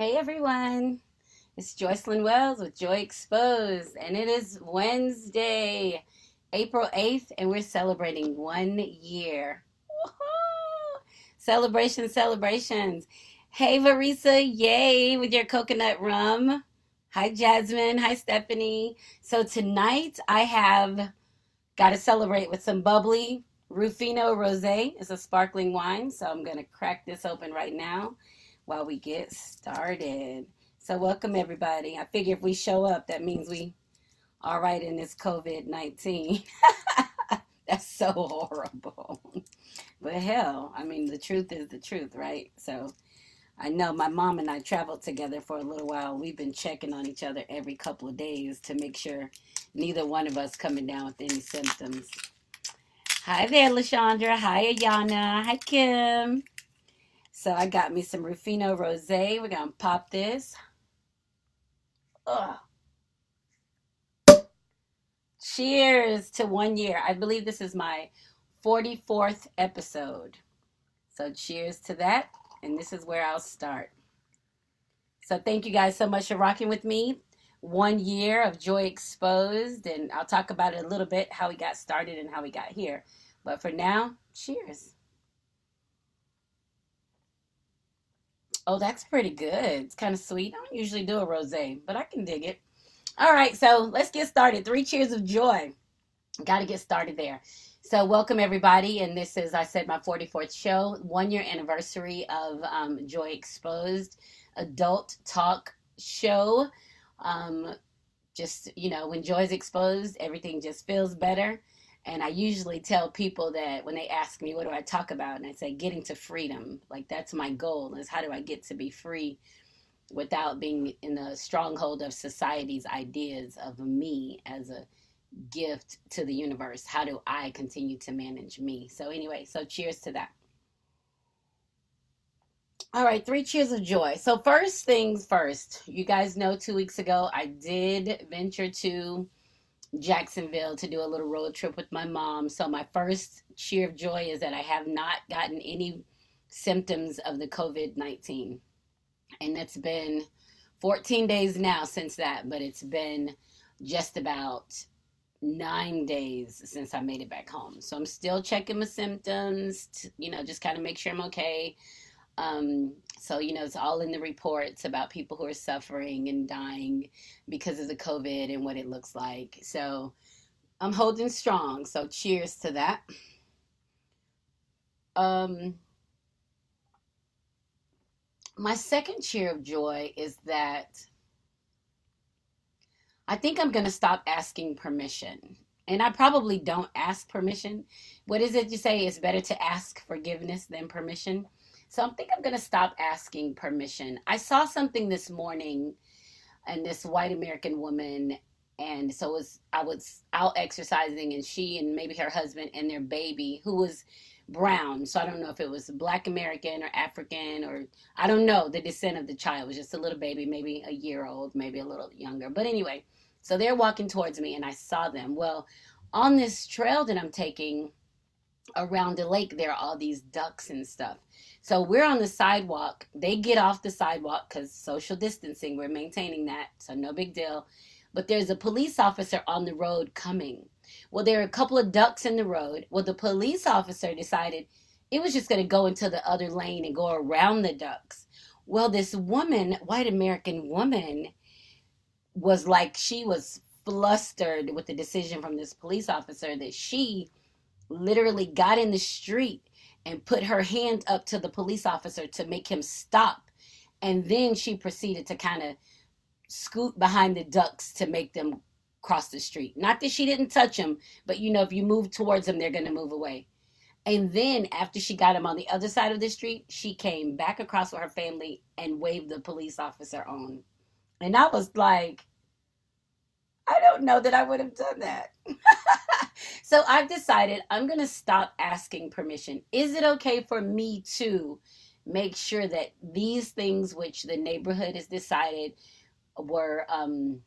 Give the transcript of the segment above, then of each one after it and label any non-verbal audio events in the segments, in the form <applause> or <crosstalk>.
Hey everyone, it's Joycelyn Wells with Joy Exposed, and it is Wednesday, April 8th, and we're celebrating one year. Woohoo! Celebrations, celebrations. Hey Marisa, yay, with your coconut rum. Hi Jasmine, hi Stephanie. So tonight I have got to celebrate with some bubbly Ruffino Rosé. It's a sparkling wine, so I'm going to crack this open right now while we get started. So, welcome everybody. I figure if we show up, that means we all right in this COVID 19. <laughs> That's so horrible. But hell, I mean, the truth is the truth, right? So, I know my mom and I traveled together for a little while. We've been checking on each other every couple of days to make sure neither one of us coming down with any symptoms. Hi there, Lashandra. Hi, Ayana. Hi, Kim. So I got me some Ruffino Rosé. We're gonna pop this. Ugh. Cheers to one year. I believe this is my 44th episode. So cheers to that. And this is where I'll start. So thank you guys so much for rocking with me. One year of Joy Exposed, and I'll talk about it a little bit how we got started and how we got here. But for now, cheers. Oh, that's pretty good. It's kind of sweet. I don't usually do a rosé, but I can dig it. All right, so let's get started. Three cheers of joy. Got to get started there. So, welcome everybody, and this is, I said, my 44th show, one year anniversary of um, Joy Exposed, adult talk show. Um, just you know, when Joy's exposed, everything just feels better. And I usually tell people that when they ask me, what do I talk about? And I say, getting to freedom. Like, that's my goal is how do I get to be free without being in the stronghold of society's ideas of me as a gift to the universe? How do I continue to manage me? So, anyway, so cheers to that. All right, three cheers of joy. So, first things first, you guys know two weeks ago I did venture to Jacksonville to do a little road trip with my mom. So my first cheer of joy is that I have not gotten any symptoms of the COVID 19. And it's been 14 days now since that, but it's been just about nine days since I made it back home. So I'm still checking my symptoms, to, you know, just kind of make sure I'm okay. Um, so, you know, it's all in the reports about people who are suffering and dying because of the COVID and what it looks like. So, I'm holding strong. So, cheers to that. Um, my second cheer of joy is that I think I'm going to stop asking permission. And I probably don't ask permission. What is it you say? It's better to ask forgiveness than permission. So I think I'm going to stop asking permission. I saw something this morning and this white American woman and so was I was out exercising and she and maybe her husband and their baby who was brown. So I don't know if it was black American or African or I don't know the descent of the child. It was just a little baby, maybe a year old, maybe a little younger. But anyway, so they're walking towards me and I saw them. Well, on this trail that I'm taking around the lake, there are all these ducks and stuff. So we're on the sidewalk. They get off the sidewalk because social distancing, we're maintaining that. So no big deal. But there's a police officer on the road coming. Well, there are a couple of ducks in the road. Well, the police officer decided it was just going to go into the other lane and go around the ducks. Well, this woman, white American woman, was like, she was flustered with the decision from this police officer that she literally got in the street and put her hand up to the police officer to make him stop. And then she proceeded to kind of scoot behind the ducks to make them cross the street. Not that she didn't touch him, but you know, if you move towards them, they're going to move away. And then after she got him on the other side of the street, she came back across with her family and waved the police officer on. And I was like, I don't know that I would have done that. <laughs> so I've decided I'm going to stop asking permission. Is it okay for me to make sure that these things which the neighborhood has decided were um,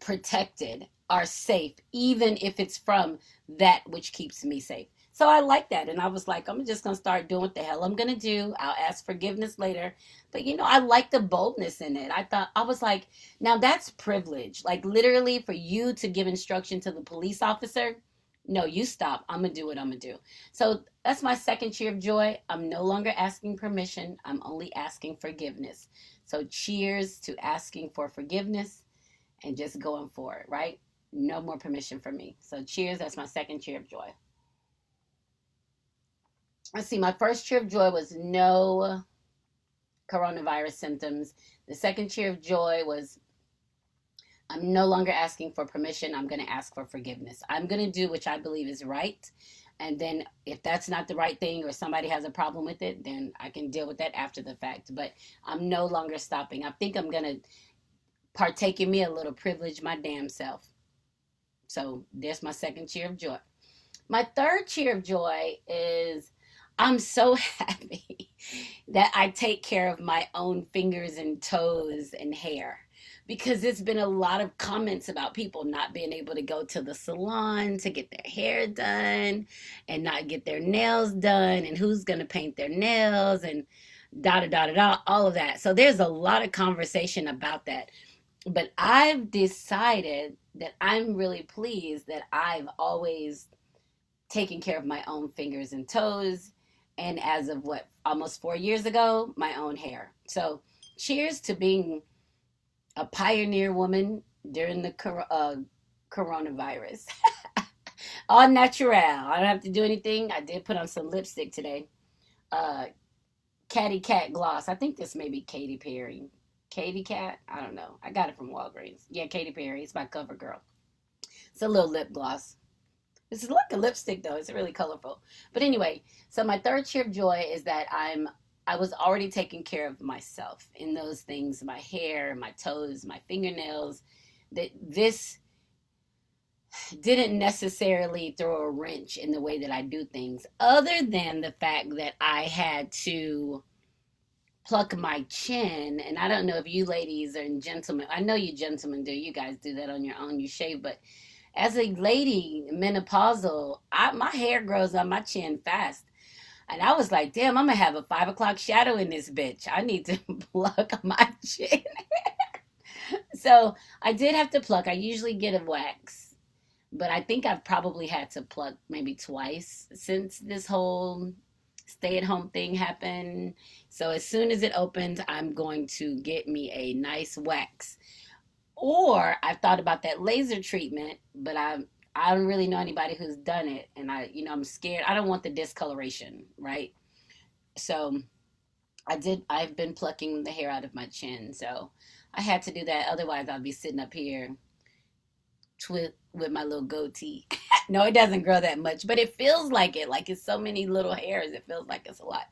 protected are safe, even if it's from that which keeps me safe? So I like that. And I was like, I'm just going to start doing what the hell I'm going to do. I'll ask forgiveness later. But you know, I like the boldness in it. I thought, I was like, now that's privilege. Like literally for you to give instruction to the police officer. No, you stop. I'm going to do what I'm going to do. So that's my second cheer of joy. I'm no longer asking permission. I'm only asking forgiveness. So cheers to asking for forgiveness and just going for it, right? No more permission for me. So cheers. That's my second cheer of joy let's see, my first cheer of joy was no coronavirus symptoms. The second cheer of joy was I'm no longer asking for permission. I'm going to ask for forgiveness. I'm going to do which I believe is right. And then if that's not the right thing or somebody has a problem with it, then I can deal with that after the fact. But I'm no longer stopping. I think I'm going to partake in me a little privilege my damn self. So there's my second cheer of joy. My third cheer of joy is I'm so <laughs> happy that I take care of my own fingers and toes and hair because there's been a lot of comments about people not being able to go to the salon to get their hair done and not get their nails done and who's going to paint their nails and da da da da da all of that. So there's a lot of conversation about that. But I've decided that I'm really pleased that I've always taken care of my own fingers and toes and as of what almost four years ago, my own hair. So, cheers to being a pioneer woman during the uh, coronavirus. <laughs> All natural. I don't have to do anything. I did put on some lipstick today. Uh, Katy Kat gloss. I think this may be Katy Perry. Katy Kat? I don't know. I got it from Walgreens. Yeah, Katy Perry. It's by CoverGirl. It's a little lip gloss. It's like a lipstick though. It's really colorful. But anyway, so my third cheer of joy is that I'm I was already taking care of myself in those things, my hair, my toes, my fingernails. That this didn't necessarily throw a wrench in the way that I do things, other than the fact that I had to pluck my chin. And I don't know if you ladies and gentlemen, I know you gentlemen do, you guys do that on your own, you shave, but as a lady, menopausal, I, my hair grows on my chin fast. And I was like, damn, I'm gonna have a five o'clock shadow in this bitch. I need to <laughs> pluck my <laughs> chin. so I did have to pluck. I usually get a wax, but I think I've probably had to pluck maybe twice since this whole stay at home thing happened. So as soon as it opens, I'm going to get me a nice wax or I've thought about that laser treatment, but I I don't really know anybody who's done it, and I you know I'm scared. I don't want the discoloration, right? So I did. I've been plucking the hair out of my chin, so I had to do that. Otherwise, I'd be sitting up here with with my little goatee. <laughs> no, it doesn't grow that much, but it feels like it. Like it's so many little hairs. It feels like it's a lot.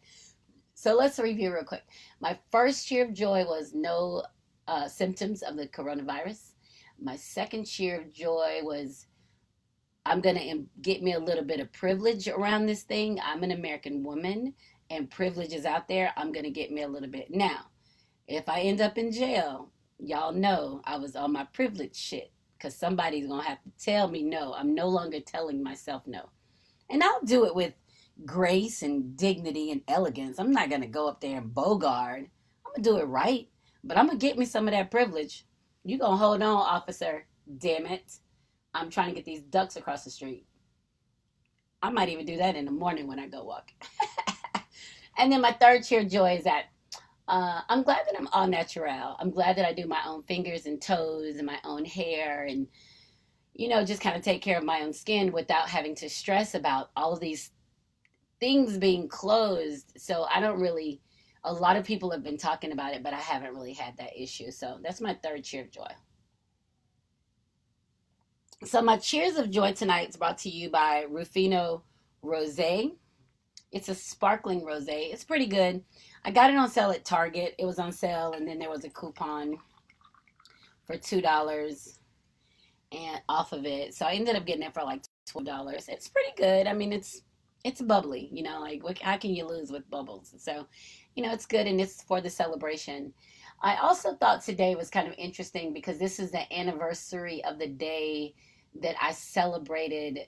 So let's review real quick. My first cheer of joy was no uh, symptoms of the coronavirus. My second cheer of joy was I'm going to get me a little bit of privilege around this thing. I'm an American woman and privilege is out there. I'm going to get me a little bit. Now, if I end up in jail, y'all know I was on my privilege shit because somebody's going to have to tell me no. I'm no longer telling myself no. And I'll do it with grace and dignity and elegance. I'm not going to go up there and bogard. I'm going to do it right. But I'm gonna get me some of that privilege. You gonna hold on, officer. Damn it. I'm trying to get these ducks across the street. I might even do that in the morning when I go walk. <laughs> and then my third cheer joy is that uh, I'm glad that I'm all natural. I'm glad that I do my own fingers and toes and my own hair and, you know, just kind of take care of my own skin without having to stress about all of these things being closed. So I don't really a lot of people have been talking about it, but I haven't really had that issue. So that's my third cheer of joy. So my cheers of joy tonight is brought to you by Ruffino Rosé. It's a sparkling rosé. It's pretty good. I got it on sale at Target. It was on sale, and then there was a coupon for two dollars and off of it. So I ended up getting it for like twelve dollars. It's pretty good. I mean, it's it's bubbly. You know, like what, how can you lose with bubbles? So you know, it's good and it's for the celebration. I also thought today was kind of interesting because this is the anniversary of the day that I celebrated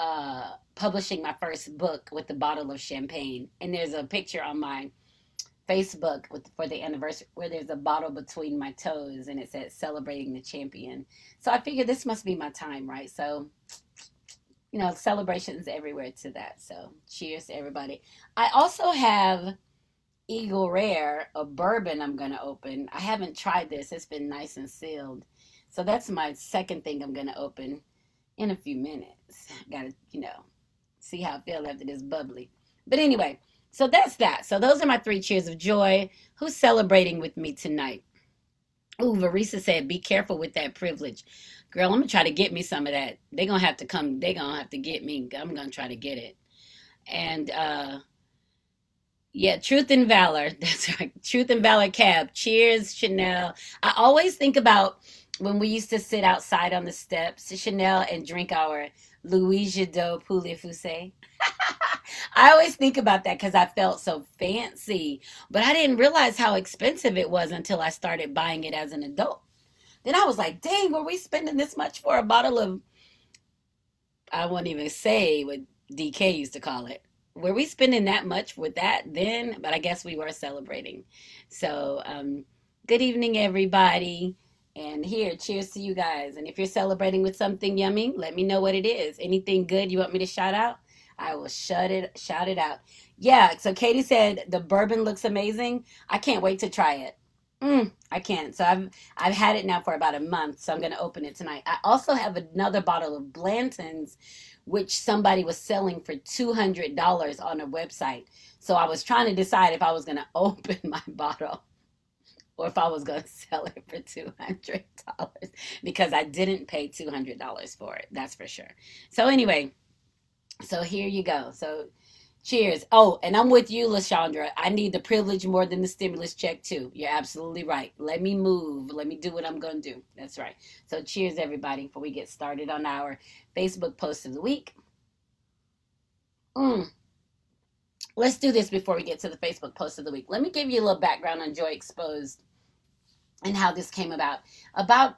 uh, publishing my first book with a bottle of champagne, and there's a picture on my Facebook with for the anniversary where there's a bottle between my toes and it says celebrating the champion. So I figured this must be my time, right? So you know, celebrations everywhere to that. So cheers to everybody. I also have Eagle Rare, a bourbon I'm gonna open. I haven't tried this. It's been nice and sealed. So that's my second thing I'm gonna open in a few minutes. Gotta, you know, see how I feel after this bubbly. But anyway, so that's that. So those are my three cheers of joy. Who's celebrating with me tonight? Ooh, Varisa said, be careful with that privilege. Girl, I'm gonna try to get me some of that. They're gonna have to come, they're gonna have to get me. I'm gonna try to get it. And uh yeah, truth and valor. <laughs> That's right. Truth and valor cab. Cheers, Chanel. I always think about when we used to sit outside on the steps, Chanel, and drink our Louis Jadot Pouilly-Fuissé. <laughs> I always think about that because I felt so fancy, but I didn't realize how expensive it was until I started buying it as an adult. Then I was like, dang, were we spending this much for a bottle of, I won't even say what DK used to call it. Were we spending that much with that then? But I guess we were celebrating. So, um, good evening, everybody. And here, cheers to you guys. And if you're celebrating with something yummy, let me know what it is. Anything good you want me to shout out? I will shut it shout it out. Yeah, so Katie said the bourbon looks amazing. I can't wait to try it. Mm, I can't. So I've I've had it now for about a month, so I'm gonna open it tonight. I also have another bottle of Blanton's, which somebody was selling for two hundred dollars on a website. So I was trying to decide if I was gonna <laughs> open my bottle or if I was gonna <laughs> sell it for two hundred dollars because I didn't pay two hundred dollars for it. That's for sure. So anyway, so here you go. So cheers. Oh, and I'm with you, Lashandra. I need the privilege more than the stimulus check too. You're absolutely right. Let me move. Let me do what I'm gonna do. That's right. So cheers everybody before we get started on our Facebook post of the week. Mm. Let's do this before we get to the Facebook post of the week. Let me give you a little background on Joy Exposed and how this came about. About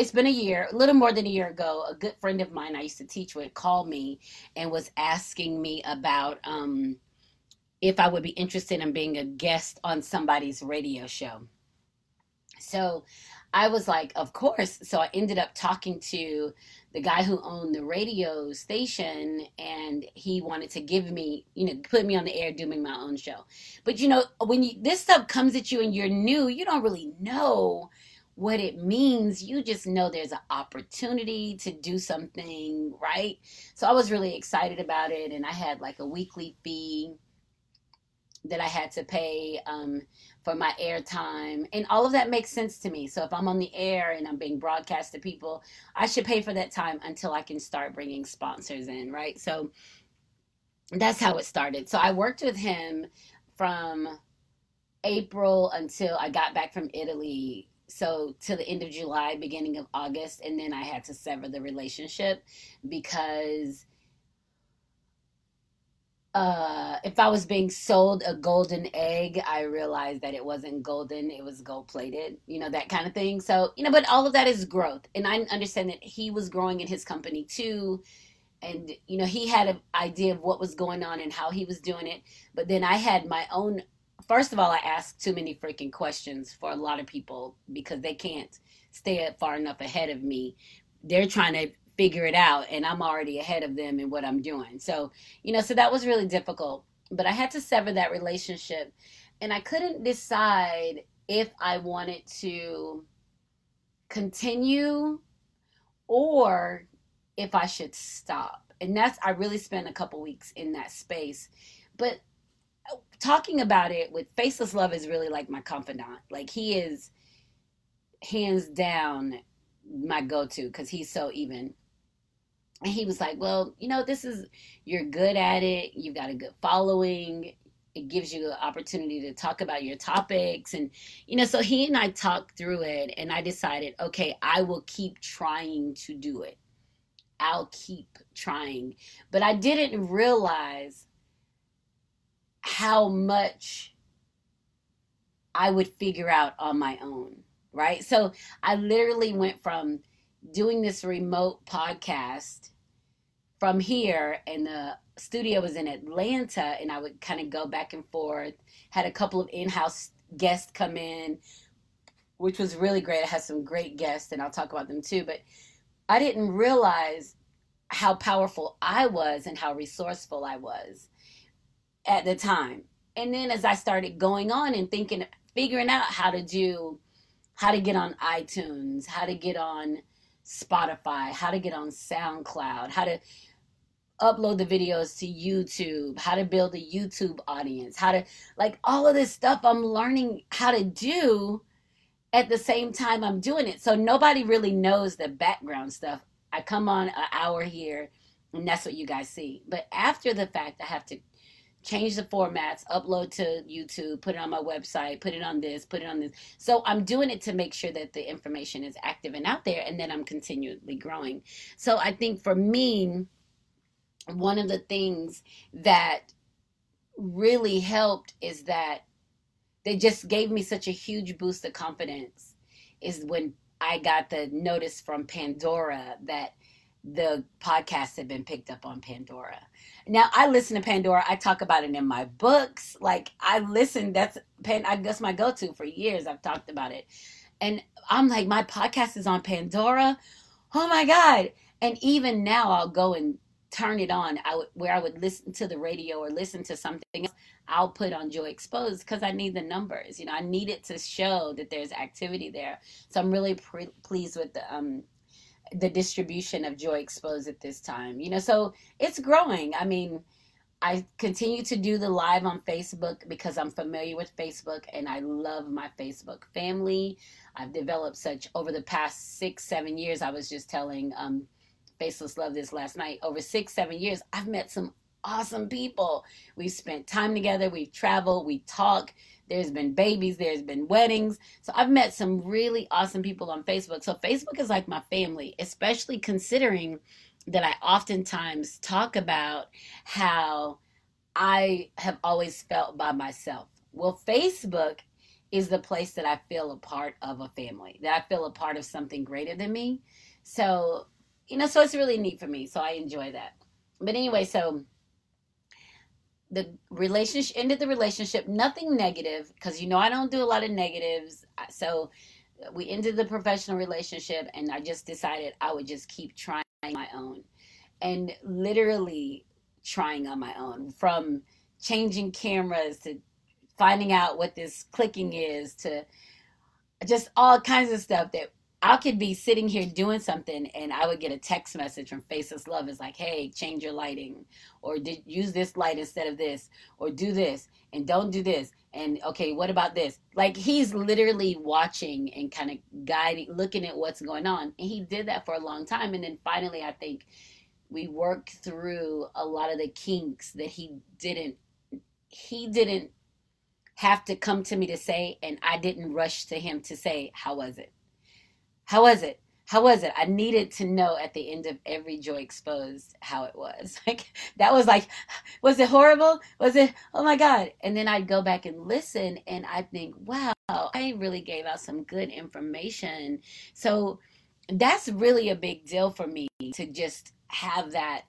it's been a year, a little more than a year ago, a good friend of mine I used to teach with called me and was asking me about um, if I would be interested in being a guest on somebody's radio show. So I was like, of course. So I ended up talking to the guy who owned the radio station and he wanted to give me, you know, put me on the air doing my own show. But you know, when you this stuff comes at you and you're new, you don't really know what it means. You just know there's an opportunity to do something, right? So I was really excited about it, and I had like a weekly fee that I had to pay um, for my airtime, and all of that makes sense to me. So if I'm on the air and I'm being broadcast to people, I should pay for that time until I can start bringing sponsors in, right? So that's how it started. So I worked with him from April until I got back from Italy so to the end of July, beginning of August, and then I had to sever the relationship because uh if I was being sold a golden egg, I realized that it wasn't golden, it was gold plated, you know, that kind of thing. So, you know, but all of that is growth. And I understand that he was growing in his company too. And, you know, he had an idea of what was going on and how he was doing it. But then I had my own first of all, I ask too many freaking questions for a lot of people because they can't stay far enough ahead of me. They're trying to figure it out, and I'm already ahead of them in what I'm doing. So, you know, so that was really difficult. But I had to sever that relationship, and I couldn't decide if I wanted to continue or if I should stop. And that's, I really spent a couple weeks in that space. But talking about it with faceless love is really like my confidant. Like he is hands down my go-to because he's so even. And he was like well you know this is you're good at it. You've got a good following. It gives you an opportunity to talk about your topics. And you know so he and i talked through it and i decided okay i will keep trying to do it. I'll keep trying. But i didn't realize how much I would figure out on my own, right? So I literally went from doing this remote podcast from here and the studio was in Atlanta and I would kind of go back and forth. Had a couple of in-house guests come in, which was really great. I had some great guests and I'll talk about them too, but I didn't realize how powerful I was and how resourceful I was at the time. And then as I started going on and thinking figuring out how to do how to get on iTunes, how to get on Spotify, how to get on SoundCloud, how to upload the videos to YouTube, how to build a YouTube audience, how to like all of this stuff I'm learning how to do at the same time I'm doing it. So nobody really knows the background stuff. I come on an hour here and that's what you guys see. But after the fact, I have to change the formats, upload to YouTube, put it on my website, put it on this, put it on this. So I'm doing it to make sure that the information is active and out there and then I'm continually growing. So I think for me, one of the things that really helped is that they just gave me such a huge boost of confidence is when I got the notice from Pandora that the podcast had been picked up on Pandora. Now I listen to Pandora. I talk about it in my books. Like I listen. That's Pan. I guess my go-to for years. I've talked about it, and I'm like, my podcast is on Pandora. Oh my god! And even now, I'll go and turn it on I where I would listen to the radio or listen to something else, I'll put on Joy Exposed because I need the numbers. You know, I need it to show that there's activity there. So I'm really pre- pleased with the um the distribution of Joy Exposed at this time. You know, so it's growing. I mean, I continue to do the live on Facebook because I'm familiar with Facebook and I love my Facebook family. I've developed such over the past six, seven years. I was just telling um, Faceless Love this last night. Over six, seven years, I've met some awesome people. We've spent time together, we've traveled, we talk. There's been babies, there's been weddings. So I've met some really awesome people on Facebook. So Facebook is like my family, especially considering that I oftentimes talk about how I have always felt by myself. Well, Facebook is the place that I feel a part of a family, that I feel a part of something greater than me. So you know, so it's really neat for me. So I enjoy that. But anyway, so the relationship ended the relationship, nothing negative, because you know I don't do a lot of negatives. So we ended the professional relationship, and I just decided I would just keep trying my own, and literally trying on my own from changing cameras to finding out what this clicking is to just all kinds of stuff that I could be sitting here doing something and I would get a text message from Faceless Love. It's like, hey, change your lighting or did, use this light instead of this or do this and don't do this. And okay, what about this? Like he's literally watching and kind of guiding, looking at what's going on. And he did that for a long time. And then finally, I think we worked through a lot of the kinks that he didn't, he didn't have to come to me to say, and I didn't rush to him to say, how was it? How was it? How was it? I needed to know at the end of every Joy Exposed how it was. <laughs> Like that was like, was it horrible? Was it? Oh my God! And then I'd go back and listen, and I think, wow, I really gave out some good information. So that's really a big deal for me to just have that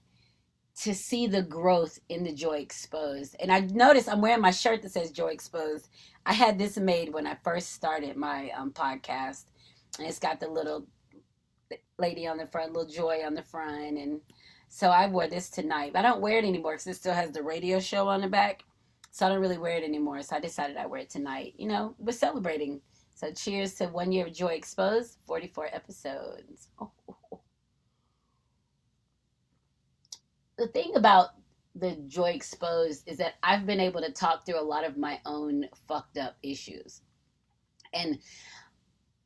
to see the growth in the joy exposed and i noticed i'm wearing my shirt that says joy exposed i had this made when i first started my um, podcast it's got the little lady on the front, little joy on the front, and so I wore this tonight. I don't wear it anymore because it still has the radio show on the back, so I don't really wear it anymore. So I decided I wear it tonight. You know, we're celebrating. So cheers to one year of Joy Exposed, 44 episodes. Oh. <laughs> The thing about the Joy Exposed is that I've been able to talk through a lot of my own fucked up issues. And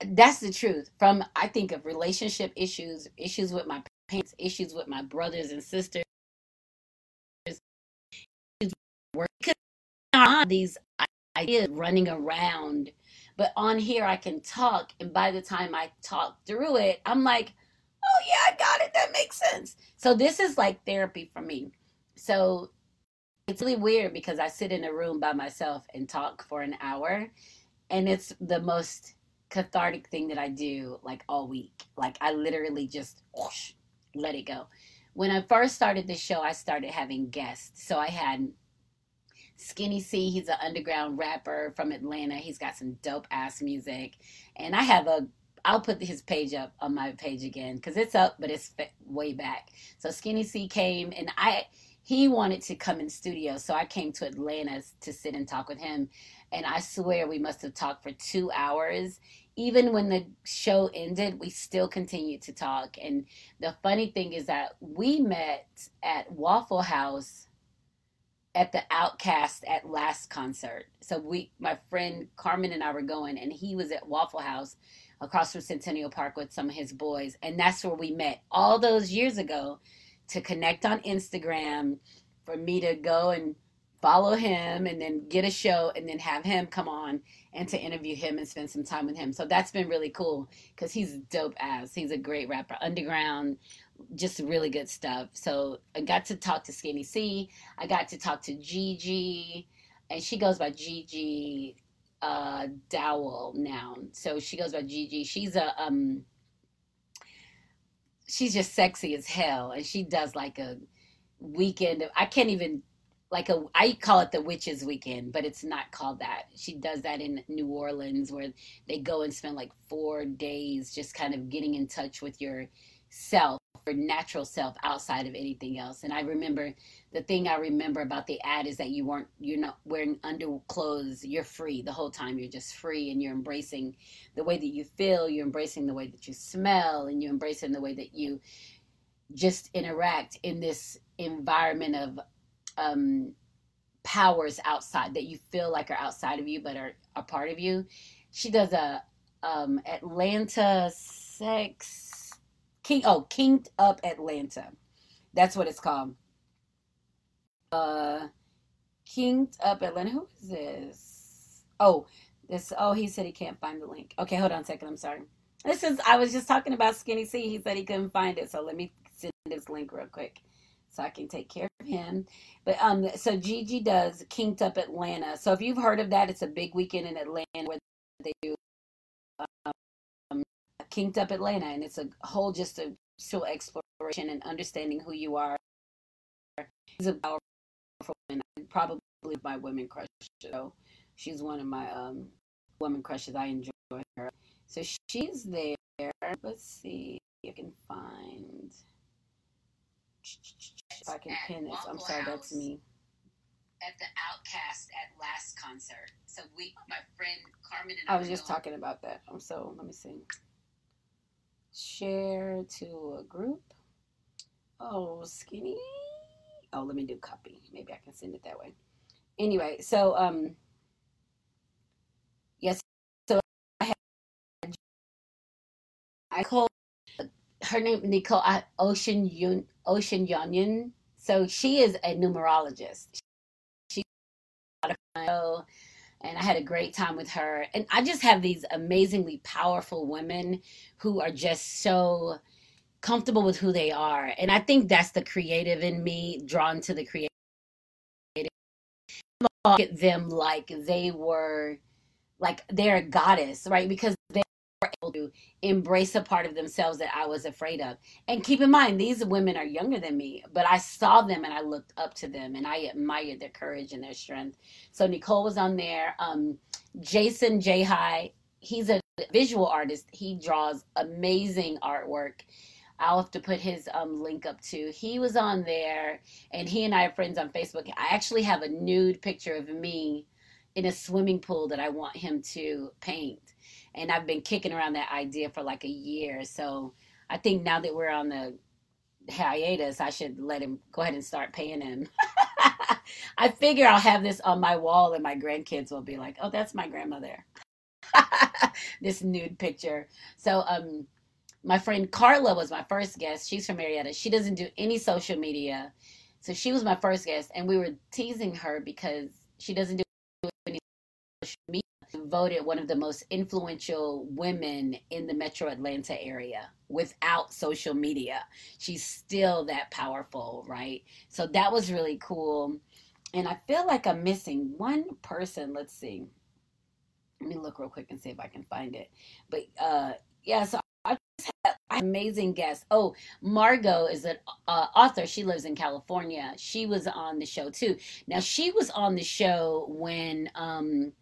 that's the truth. From I think of relationship issues, issues with my parents, issues with my brothers and sisters, these ideas running around. But on here, I can talk, and by the time I talk through it, I'm like, oh yeah, I got it. That makes sense. So this is like therapy for me. So it's really weird because I sit in a room by myself and talk for an hour, and it's the most cathartic thing that I do like all week. Like I literally just whoosh, let it go. when I first started the show, I started having guests. So I had Skinny C, he's an underground rapper from Atlanta. He's got some dope ass music. And I have a I'll put his page up on my page again because it's up, but it's way back. So Skinny C came, and I he wanted to come in studio, so I came to Atlanta to sit and talk with him. And I swear we must have talked for two hours. Even when the show ended, we still continued to talk. And the funny thing is that we met at Waffle House at the OutKast ATLast concert. So we, my friend Carmen and I were going, and he was at Waffle House across from Centennial Park with some of his boys, and that's where we met all those years ago to connect on Instagram, for me to go and follow him and then get a show and then have him come on and to interview him and spend some time with him. So that's been really cool because he's dope ass. He's a great rapper, underground, just really good stuff. So I got to talk to Skinny C. I got to talk to Gigi, and she goes by Gigi uh, Dowell now. So she goes by Gigi. She's a um, she's just sexy as hell, and she does like a weekend. Of, I can't even like a I call it the witches weekend, but it's not called that. She does that in New Orleans where they go and spend like 4 days just kind of getting in touch with your self your natural self outside of anything else. And I remember the thing I remember about the ad is that you weren't you're not wearing underclothes. You're free the whole time. You're just free and you're embracing the way that you feel, you're embracing the way that you smell, and you're embracing the way that you just interact in this environment of um, powers outside that you feel like are outside of you but are a part of you. She does a um, Atlanta sex King oh Kinked Up Atlanta. That's what it's called. Uh Kinked Up Atlanta. Who is this? Oh, this oh he said he can't find the link. Okay, hold on a second. I'm sorry. This is I was just talking about Skinny C. He said he couldn't find it. So let me send this link real quick so I can take care of him. But um, so Gigi does Kinked Up Atlanta. So if you've heard of that, it's a big weekend in Atlanta where they do Kinked Up Atlanta, and it's a whole just a still exploration and understanding who you are. She's a powerful woman, probably my women crush. So she's one of my um women crushes. I enjoy her. So she's there. Let's see if I can find. If I can pin this. I'm sorry, that's me. At the OutKast ATLast concert. So we, my friend Carmen and I, I was just talking about that. I'm So let me see share to a group. Oh, skinny. Oh, let me do copy. Maybe I can send it that way. Anyway, so um yes, so I I called her name Nicole Ocean Yun, Ocean Yunyan. So she is a numerologist. She and I had a great time with her. And I just have these amazingly powerful women who are just so comfortable with who they are. And I think that's the creative in me, drawn to the creative. Look at them like they were, like they're a goddess, right? Because they to embrace a part of themselves that I was afraid of. And keep in mind, these women are younger than me, but I saw them and I looked up to them and I admired their courage and their strength. So Nicole was on there. Um, Jason J High, he's a visual artist. He draws amazing artwork. I'll have to put his um, link up too. He was on there, and he and I are friends on Facebook. I actually have a nude picture of me in a swimming pool that I want him to paint and I've been kicking around that idea for like a year. So I think now that we're on the hiatus, I should let him go ahead and start paying him. <laughs> I figure I'll have this on my wall, and my grandkids will be like, "Oh, that's my grandmother." <laughs> this nude picture. So, um, my friend Carla was my first guest. She's from Marietta. She doesn't do any social media, so she was my first guest, and we were teasing her because she doesn't do voted one of the most influential women in the metro Atlanta area without social media. She's still that powerful, right? So that was really cool. And I feel like I'm missing one person. Let's see. Let me look real quick and see if I can find it. But uh yeah, so I just had amazing guests. Oh, Margot is an uh, author. She lives in California. She was on the show too. Now she was on the show when um,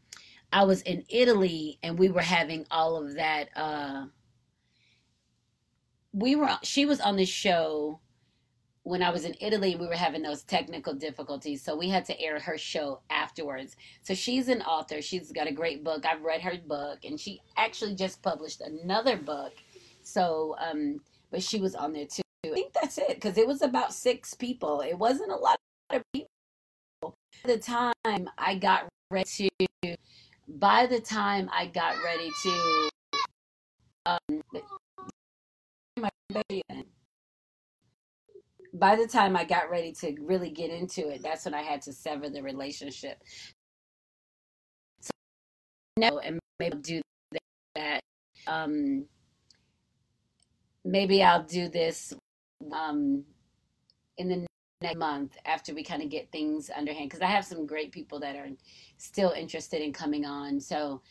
I was in Italy and we were having all of that. Uh, we were. She was on the show when I was in Italy, we were having those technical difficulties, so we had to air her show afterwards. So she's an author. She's got a great book. I've read her book, and she actually just published another book. So, um, but she was on there too. I think that's it because it was about six people. It wasn't a lot of people. At the time I got ready to, by the time I got ready to, um, by the time I got ready to really get into it, that's when I had to sever the relationship. So no, and maybe I'll do that. Um, maybe I'll do this um, in the next month after we kind of get things underhand because I have some great people that are still interested in coming on. So,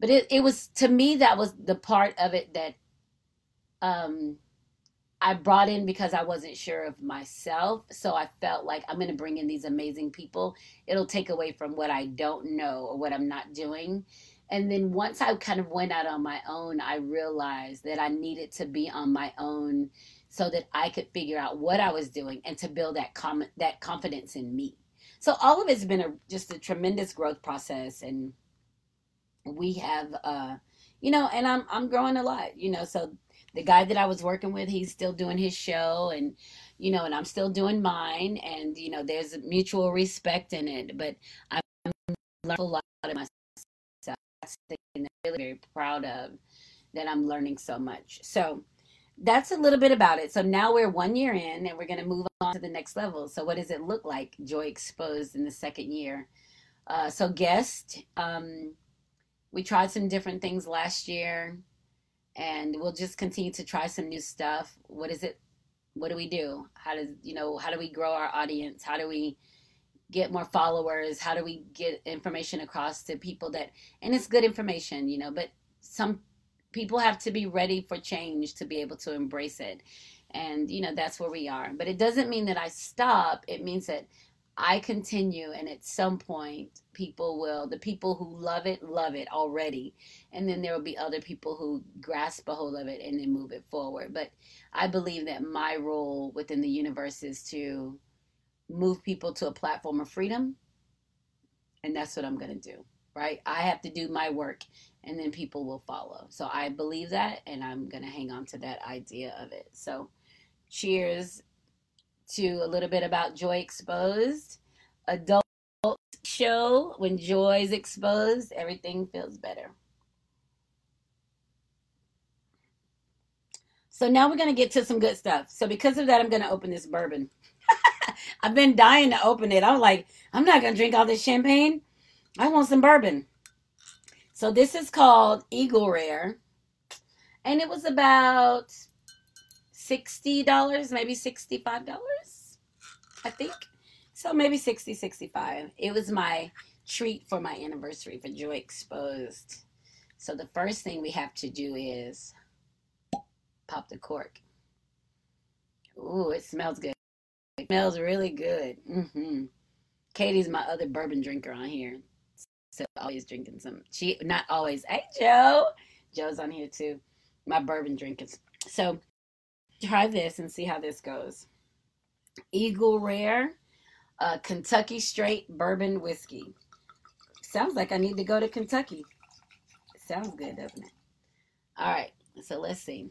but it it was to me that was the part of it that um I brought in because I wasn't sure of myself. So I felt like I'm going to bring in these amazing people. It'll take away from what I don't know or what I'm not doing. And then once I kind of went out on my own, I realized that I needed to be on my own so that I could figure out what I was doing and to build that com- that confidence in me. So all of it's been a just a tremendous growth process and we have uh you know and I'm I'm growing a lot, you know, so the guy that I was working with, he's still doing his show and you know, and I'm still doing mine and you know, there's mutual respect in it, but I'm learning a lot of myself. That's I'm really very proud of that I'm learning so much. So that's a little bit about it. So now we're one year in and we're going to move on to the next level. So what does it look like, Joy Exposed in the second year? Uh, so guest, um, we tried some different things last year and we'll just continue to try some new stuff. What is it? What do we do? How does you know? How do we grow our audience? How do we get more followers? How do we get information across to people that? And it's good information, you know. But some people have to be ready for change to be able to embrace it, and you know that's where we are. But it doesn't mean that I stop. It means that I continue, and at some point, people will, the people who love it, love it already. And then there will be other people who grasp a hold of it and then move it forward. But I believe that my role within the universe is to move people to a platform of freedom. And that's what I'm going to do, right? I have to do my work and then people will follow. So I believe that and I'm going to hang on to that idea of it. So cheers to a little bit about Joy Exposed. Adult show, when joy is exposed, everything feels better. So now we're going to get to some good stuff. So because of that, I'm going to open this bourbon. <laughs> I've been dying to open it. I'm like, I'm not going to drink all this champagne. I want some bourbon. So this is called Eagle Rare. And it was about $60, maybe $65, I think. So maybe 60, 65. It was my treat for my anniversary for Joy Exposed. So the first thing we have to do is pop the cork. Ooh, it smells good. It smells really good. Mm-hmm. Katie's my other bourbon drinker on here. So always drinking some. She not always. Hey Joe. Joe's on here too. My bourbon drinkers. So try this and see how this goes. Eagle Rare uh, Kentucky Straight Bourbon Whiskey. Sounds like I need to go to Kentucky. Sounds good, doesn't it? All right, so let's see.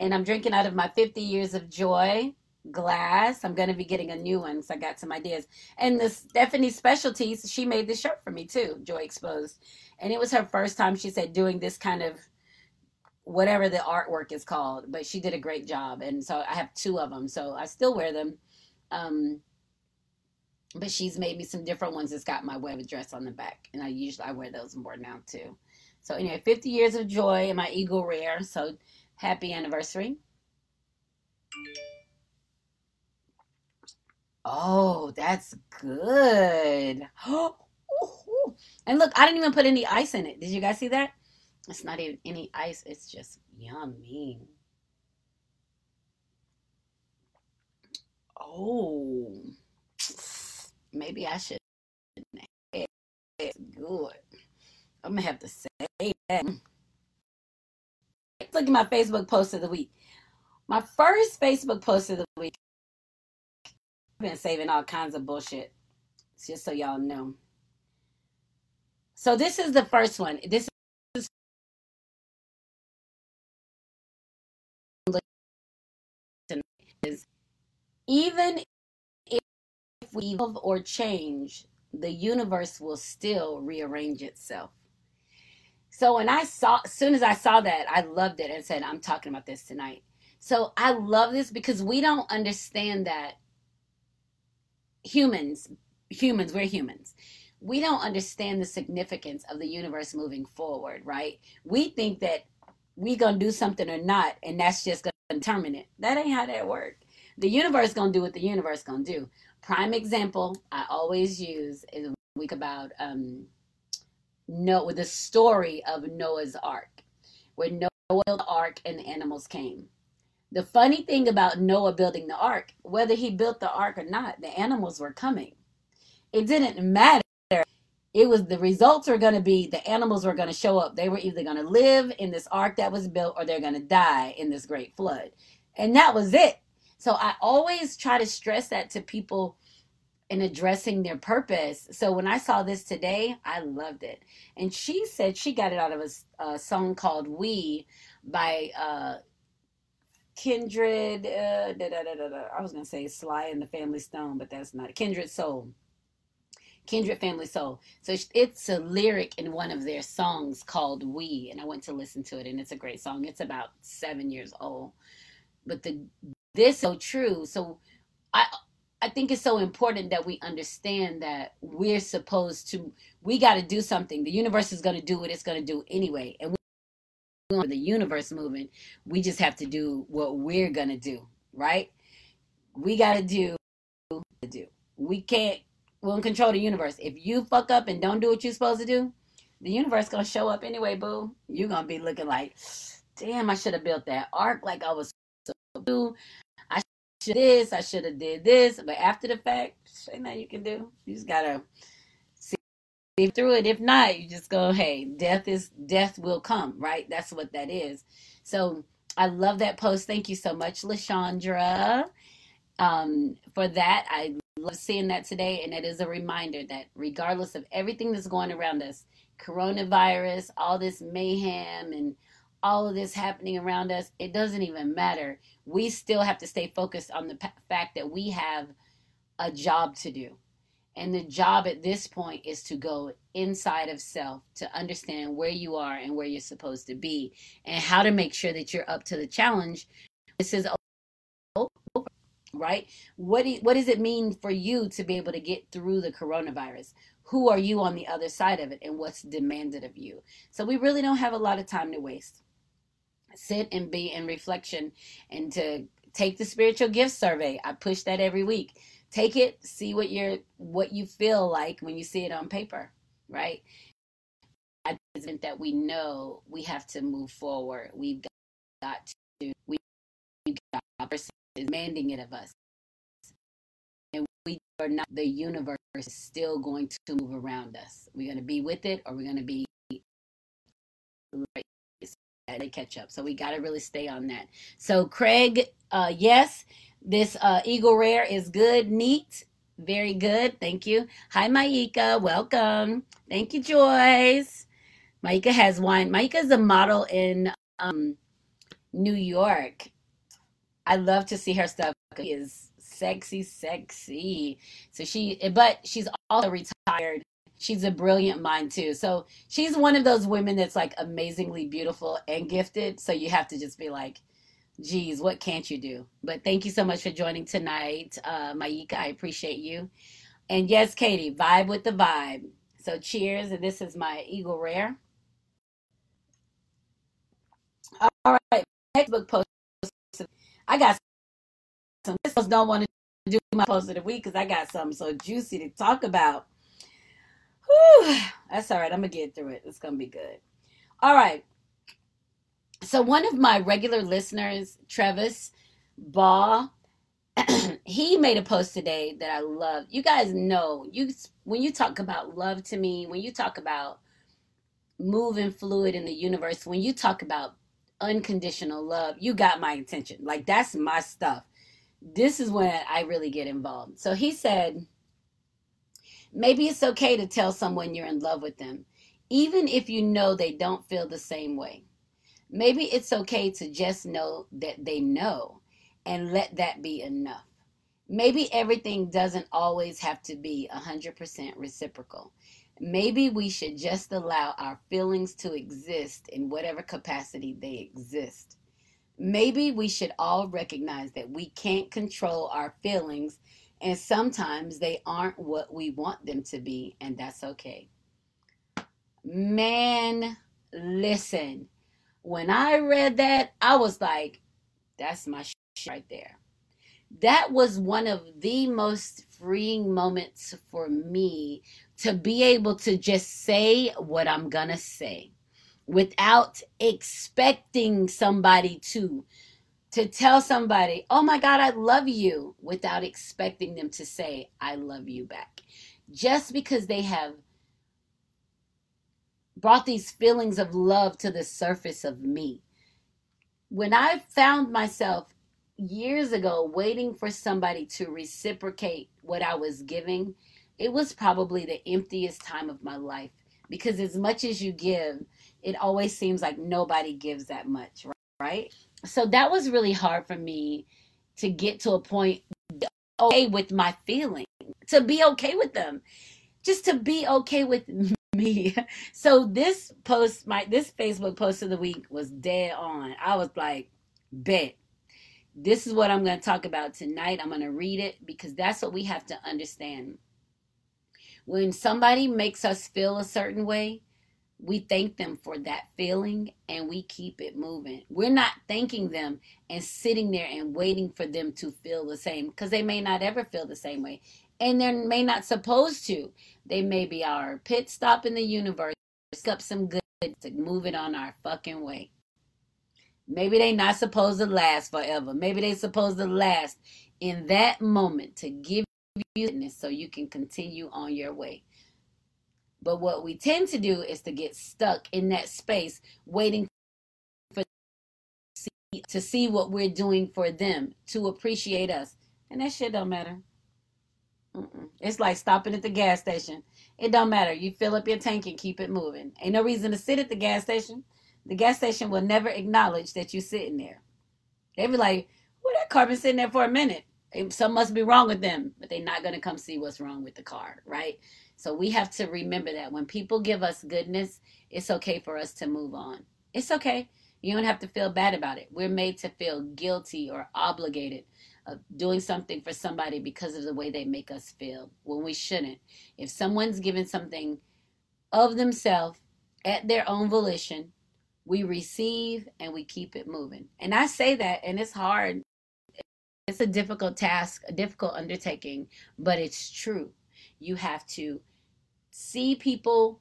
And I'm drinking out of my 50 Years of Joy glass. I'm to be getting a new one, so I got some ideas. And the Stephanie Specialties, she made this shirt for me too, Joy Exposed. And it was her first time, she said, doing this kind of whatever the artwork is called, but she did a great job. And so I have two of them, so I still wear them. Um, but she's made me some different ones that's got my web address on the back and i usually i wear those more now too so anyway 50 years of joy and my eagle rare so happy anniversary oh that's good <gasps> and look i didn't even put any ice in it did you guys see that It's not even any ice. It's just yummy. Oh, maybe I should. It's good. I'm gonna have to say that. Look at my Facebook post of the week. My first Facebook post of the week. Been saving all kinds of bullshit, just so y'all know. So this is the first one. This is even if we evolve or change, the universe will still rearrange itself. So when I saw, as soon as I saw that, I loved it and said, I'm talking about this tonight. So I love this because we don't understand that humans, humans, we're humans. We don't understand the significance of the universe moving forward, right? We think that we're gonna do something or not, and that's just gonna determine it. That ain't how that works. The universe gonna do what the universe gonna do. Prime example I always use is week about um Noah, the story of Noah's Ark, where Noah the ark and the animals came. The funny thing about Noah building the ark, whether he built the ark or not, the animals were coming. It didn't matter. It was the results were going to be the animals were going to show up. They were either going to live in this ark that was built or they're going to die in this great flood. And that was it. So I always try to stress that to people in addressing their purpose. So when I saw this today, I loved it. And she said she got it out of a, a song called We by uh, Kindred. Uh, da, da, da, I was to say Sly and the Family Stone, but that's not Kindred Soul. Kindred Family Soul. So it's a lyric in one of their songs called We, and I went to listen to it, and it's a great song. It's about seven years old, but the this is so true. So I I think it's so important that we understand that we're supposed to, we got to do something. The universe is going to do what it's going to do anyway. And want the universe moving. We just have to do what we're going to do, right? We got to do, do. We can't, we don't control the universe. If you fuck up and don't do what you're supposed to do, the universe going to show up anyway, boo. You're going to be looking like, damn, I should have built that ark like I was so I should this, I should have did this, but after the fact, ain't nothing you can do. You just gotta see through it. If not, you just go, hey, death is death will come, right? That's what that is. So I love that post. Thank you so much, Lashandra, um, for that. I love seeing that today, and it is a reminder that regardless of everything that's going around us, coronavirus, all this mayhem, and all of this happening around us, it doesn't even matter we still have to stay focused on the p- fact that we have a job to do. And the job at this point is to go inside of self to understand where you are and where you're supposed to be and how to make sure that you're up to the challenge. This is right? What do, what does it mean for you to be able to get through the coronavirus? Who are you on the other side of it and what's demanded of you? So we really don't have a lot of time to waste sit and be in reflection and to take the spiritual gift survey. I push that every week. Take it, see what you're what you feel like when you see it on paper, right? That we know we have to move forward. We've got to we we've got is demanding it of us. And we are not the universe is still going to move around us. We're gonna be with it or we're gonna be right they catch up. So we got to really stay on that. So Craig, uh, yes, this uh, Eagle Rare is good, neat, very good. Thank you. Hi, Maika. Welcome. Thank you, Joyce. Maika has wine. Maika is a model in um, New York. I love to see her stuff. She is sexy, sexy. So she, but she's also retired she's a brilliant mind too. So she's one of those women that's like amazingly beautiful and gifted. So you have to just be like, geez, what can't you do? But thank you so much for joining tonight, uh, Maika. I appreciate you. And yes, Katie, vibe with the vibe. So cheers. And this is my Eagle Rare. All right, next book post. I got some. This don't want to do my post of the week because I got something so juicy to talk about. Whew, that's all right. I'm gonna get through it. It's gonna be good. All right. So one of my regular listeners, Travis Baugh, <clears throat> he made a post today that I love. You guys know you when you talk about love to me, when you talk about moving fluid in the universe, when you talk about unconditional love, you got my attention. Like that's my stuff. This is when I really get involved. So he said, maybe it's okay to tell someone you're in love with them, even if you know they don't feel the same way. Maybe it's okay to just know that they know and let that be enough. Maybe everything doesn't always have to be 100% reciprocal. Maybe we should just allow our feelings to exist in whatever capacity they exist. Maybe we should all recognize that we can't control our feelings and sometimes they aren't what we want them to be, and that's okay. Man, listen when I read that, I was like, that's my shit right there. That was one of the most freeing moments for me to be able to just say what I'm going to say without expecting somebody to to tell somebody, "Oh my god, I love you," without expecting them to say, "I love you back." Just because they have brought these feelings of love to the surface of me. When I found myself years ago waiting for somebody to reciprocate what I was giving, it was probably the emptiest time of my life because as much as you give, it always seems like nobody gives that much, right? So that was really hard for me to get to a point okay with my feelings, to be okay with them, just to be okay with me. <laughs> So this post, my this Facebook post of the week was dead on. I was like, bet. This is what I'm going to talk about tonight. I'm going to read it because that's what we have to understand. When somebody makes us feel a certain way, we thank them for that feeling and we keep it moving. We're not thanking them and sitting there and waiting for them to feel the same because they may not ever feel the same way and they may not supposed to. They may be our pit stop in the universe, pick up some good to move it on our fucking way. Maybe they not supposed to last forever. Maybe they supposed to last in that moment to give you this so you can continue on your way. But what we tend to do is to get stuck in that space waiting for to see what we're doing for them, to appreciate us. And that shit don't matter. Mm-mm. It's like stopping at the gas station. It don't matter. You fill up your tank and keep it moving. Ain't no reason to sit at the gas station. The gas station will never acknowledge that you're sitting there. They be like, "Well, that car been sitting there for a minute. Something must be wrong with them." But they're not gonna come see what's wrong with the car, right? So we have to remember that when people give us goodness, it's okay for us to move on. It's okay. You don't have to feel bad about it. We're made to feel guilty or obligated of doing something for somebody because of the way they make us feel when we shouldn't. If someone's given something of themselves at their own volition, we receive and we keep it moving. And I say that, and it's hard. It's a difficult task, a difficult undertaking, but it's true. You have to see people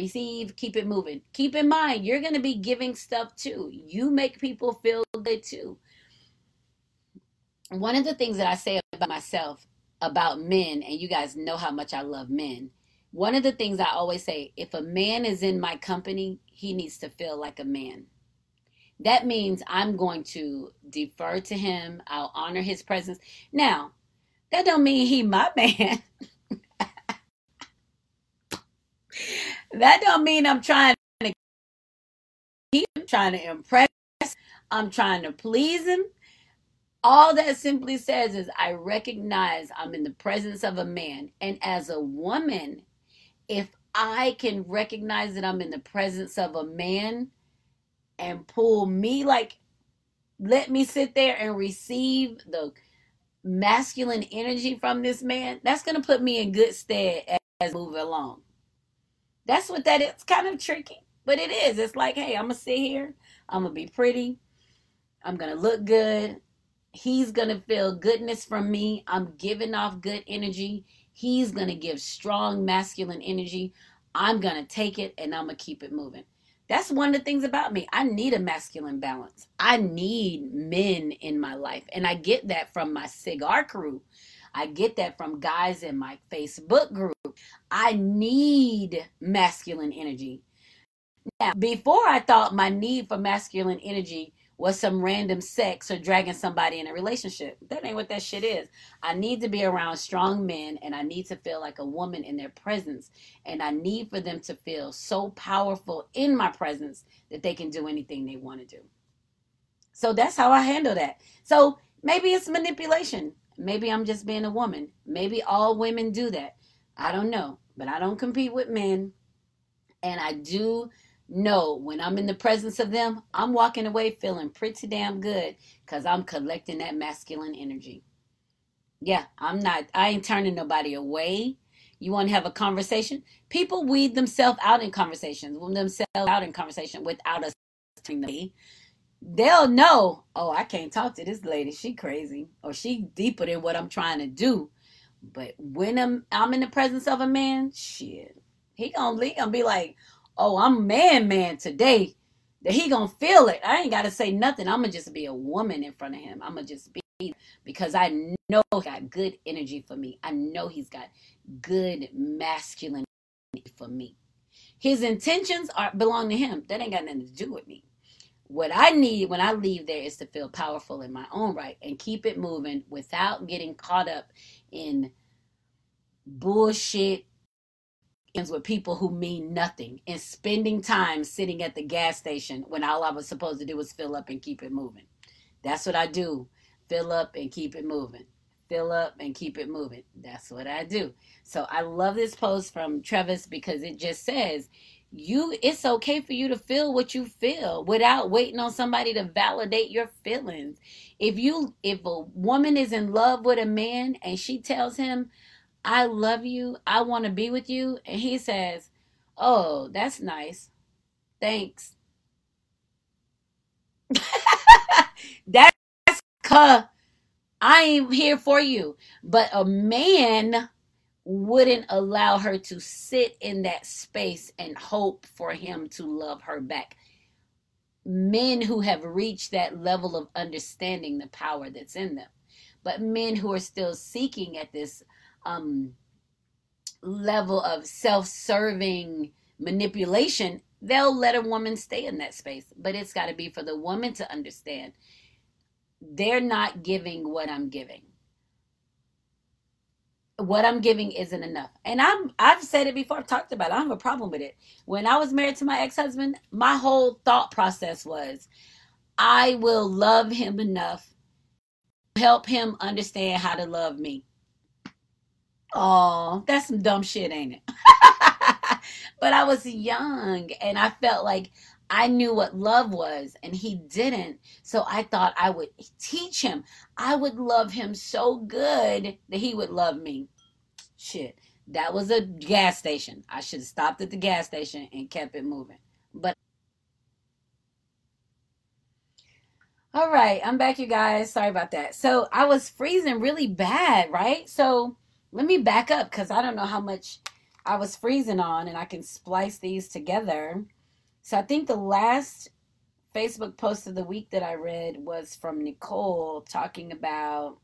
receive, keep it moving. Keep in mind, you're going to be giving stuff too. You make people feel good too one of the things that I say about myself about men, and you guys know how much I love men. One of the things I always say if a man is in my company, he needs to feel like a man. That means I'm going to defer to him. I'll honor his presence. Now, that don't mean he my <laughs> man. That don't mean I'm trying to keep him, trying to impress. I'm trying to please him. All that simply says is, I recognize I'm in the presence of a man. And as a woman, if I can recognize that I'm in the presence of a man and pull me, like, let me sit there and receive the masculine energy from this man, that's going to put me in good stead as, as move along. That's what that is. kind of tricky, but it is. It's like, hey, I'm going to sit here. I'm going to be pretty. I'm going to look good. He's going to feel goodness from me. I'm giving off good energy. He's going to give strong masculine energy. I'm going to take it and I'm going to keep it moving. That's one of the things about me. I need a masculine balance. I need men in my life. And I get that from my cigar crew. I get that from guys in my Facebook group. I need masculine energy. Now, before I thought my need for masculine energy was some random sex or dragging somebody in a relationship. That ain't what that shit is. I need to be around strong men and I need to feel like a woman in their presence. And I need for them to feel so powerful in my presence that they can do anything they want to do. So that's how I handle that. So maybe it's manipulation. Maybe I'm just being a woman. Maybe all women do that. I don't know. But I don't compete with men. And I do know when I'm in the presence of them, I'm walking away feeling pretty damn good because I'm collecting that masculine energy. Yeah, I'm not, I ain't turning nobody away. You want to have a conversation? People weed themselves out in conversations, themselves out in conversation without us telling them. They'll know, oh, I can't talk to this lady. She crazy. Or she deeper than what I'm trying to do. But when I'm, I'm in the presence of a man, shit, he gonna, he gonna be like, oh, I'm man, man today, that he gonna feel it. I ain't gotta say nothing. I'm gonna just be a woman in front of him. I'm gonna just be because I know he got good energy for me. I know he's got good masculine for me. His intentions are belong to him. That ain't got nothing to do with me. What I need when I leave there is to feel powerful in my own right and keep it moving without getting caught up in bullshit with people who mean nothing and spending time sitting at the gas station when all I was supposed to do was fill up and keep it moving. That's what I do. Fill up and keep it moving. Fill up and keep it moving. That's what I do. So I love this post from Travis because it just says you it's okay for you to feel what you feel without waiting on somebody to validate your feelings. If you if a woman is in love with a man and she tells him I love you. I want to be with you. And he says, Oh, that's nice. Thanks. <laughs> that's cuz I am here for you. But a man wouldn't allow her to sit in that space and hope for him to love her back. Men who have reached that level of understanding the power that's in them. But men who are still seeking at this um, level of self-serving manipulation, they'll let a woman stay in that space. But it's got to be for the woman to understand they're not giving what I'm giving. What I'm giving isn't enough. And I'm I've said it before, I've talked about it. I have a problem with it. When I was married to my ex-husband, my whole thought process was I will love him enough to help him understand how to love me. Oh, that's some dumb shit, ain't it? <laughs> but I was young and I felt like I knew what love was and he didn't. So I thought I would teach him. I would love him so good that he would love me. Shit. That was a gas station. I should have stopped at the gas station and kept it moving. But all right, I'm back, you guys. Sorry about that. So I was freezing really bad, right? So let me back up because I don't know how much I was freezing on and I can splice these together. So I think the last Facebook post of the week that I read was from Nicole talking about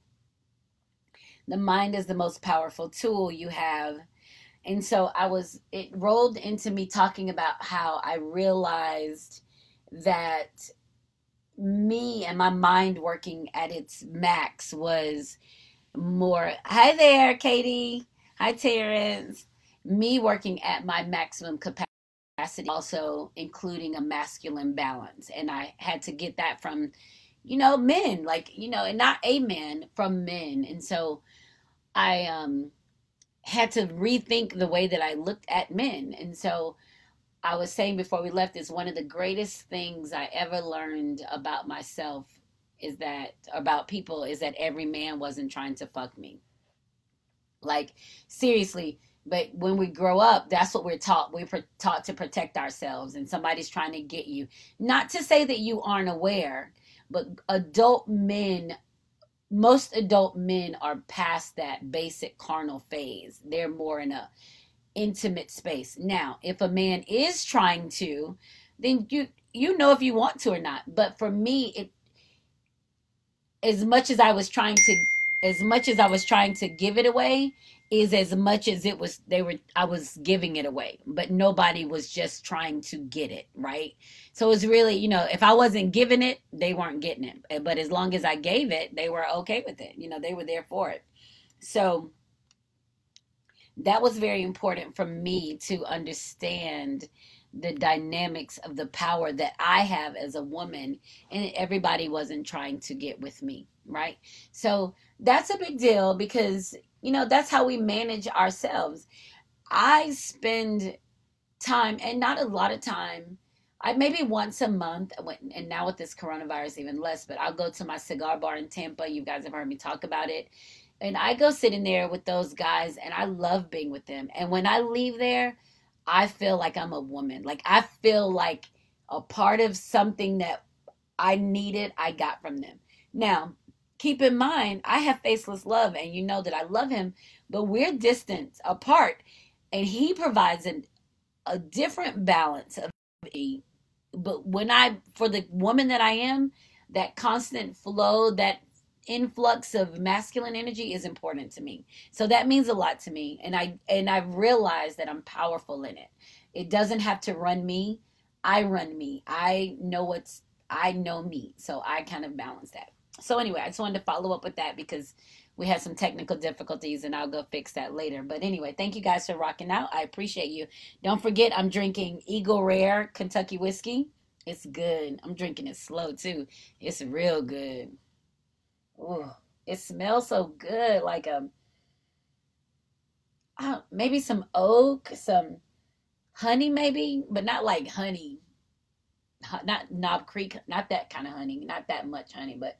the mind is the most powerful tool you have. And so I was, it rolled into me talking about how I realized that me and my mind working at its max was more. Hi there, Katie. Hi, Terrence. Me working at my maximum capacity, also including a masculine balance. And I had to get that from, you know, men, like, you know, and not a man, from men. And so I um, had to rethink the way that I looked at men. And so I was saying before we left, is one of the greatest things I ever learned about myself is that about people is that every man wasn't trying to fuck me. Like seriously, but when we grow up, that's what we're taught. We're taught to protect ourselves, and somebody's trying to get you. Not to say that you aren't aware, but adult men, most adult men are past that basic carnal phase. They're more in a intimate space. Now, if a man is trying to then you you know if you want to or not. But for me, it as much as I was trying to as much as I was trying to give it away is as much as it was they were I was giving it away, but nobody was just trying to get it, right? So it's really, you know, if I wasn't giving it, they weren't getting it. Eh, but as long as I gave it, they were okay with it. You know, they were there for it. So that was very important for me to understand the dynamics of the power that I have as a woman, and everybody wasn't trying to get with me, right? So that's a big deal because, you know, that's how we manage ourselves. I spend time, and not a lot of time, I maybe once a month, uh, and now with this coronavirus, even less, but I'll go to my cigar bar in Tampa. You guys have heard me talk about it. And I go sit in there with those guys, and I love being with them. And when I leave there, I feel like I'm a woman. Like I feel like a part of something that I needed, I got from them. Now, keep in mind, I have faceless love, and you know that I love him, but we're distant apart, and he provides an, a different balance of me. But when I, for the woman that I am, that constant flow, that influx of masculine energy is important to me. So that means a lot to me and I and I've realized that I'm powerful in it. It doesn't have to run me. I run me. I know what's I know me. So I kind of balance that. So anyway, I just wanted to follow up with that because we had some technical difficulties and I'll go fix that later. But anyway, thank you guys for rocking out. I appreciate you. Don't forget I'm drinking Eagle Rare Kentucky whiskey. It's good. I'm drinking it slow too. It's real good. Ooh, it smells so good, like a uh, maybe some oak, some honey, maybe, but not like honey, not Knob Creek, not that kind of honey, not that much honey, but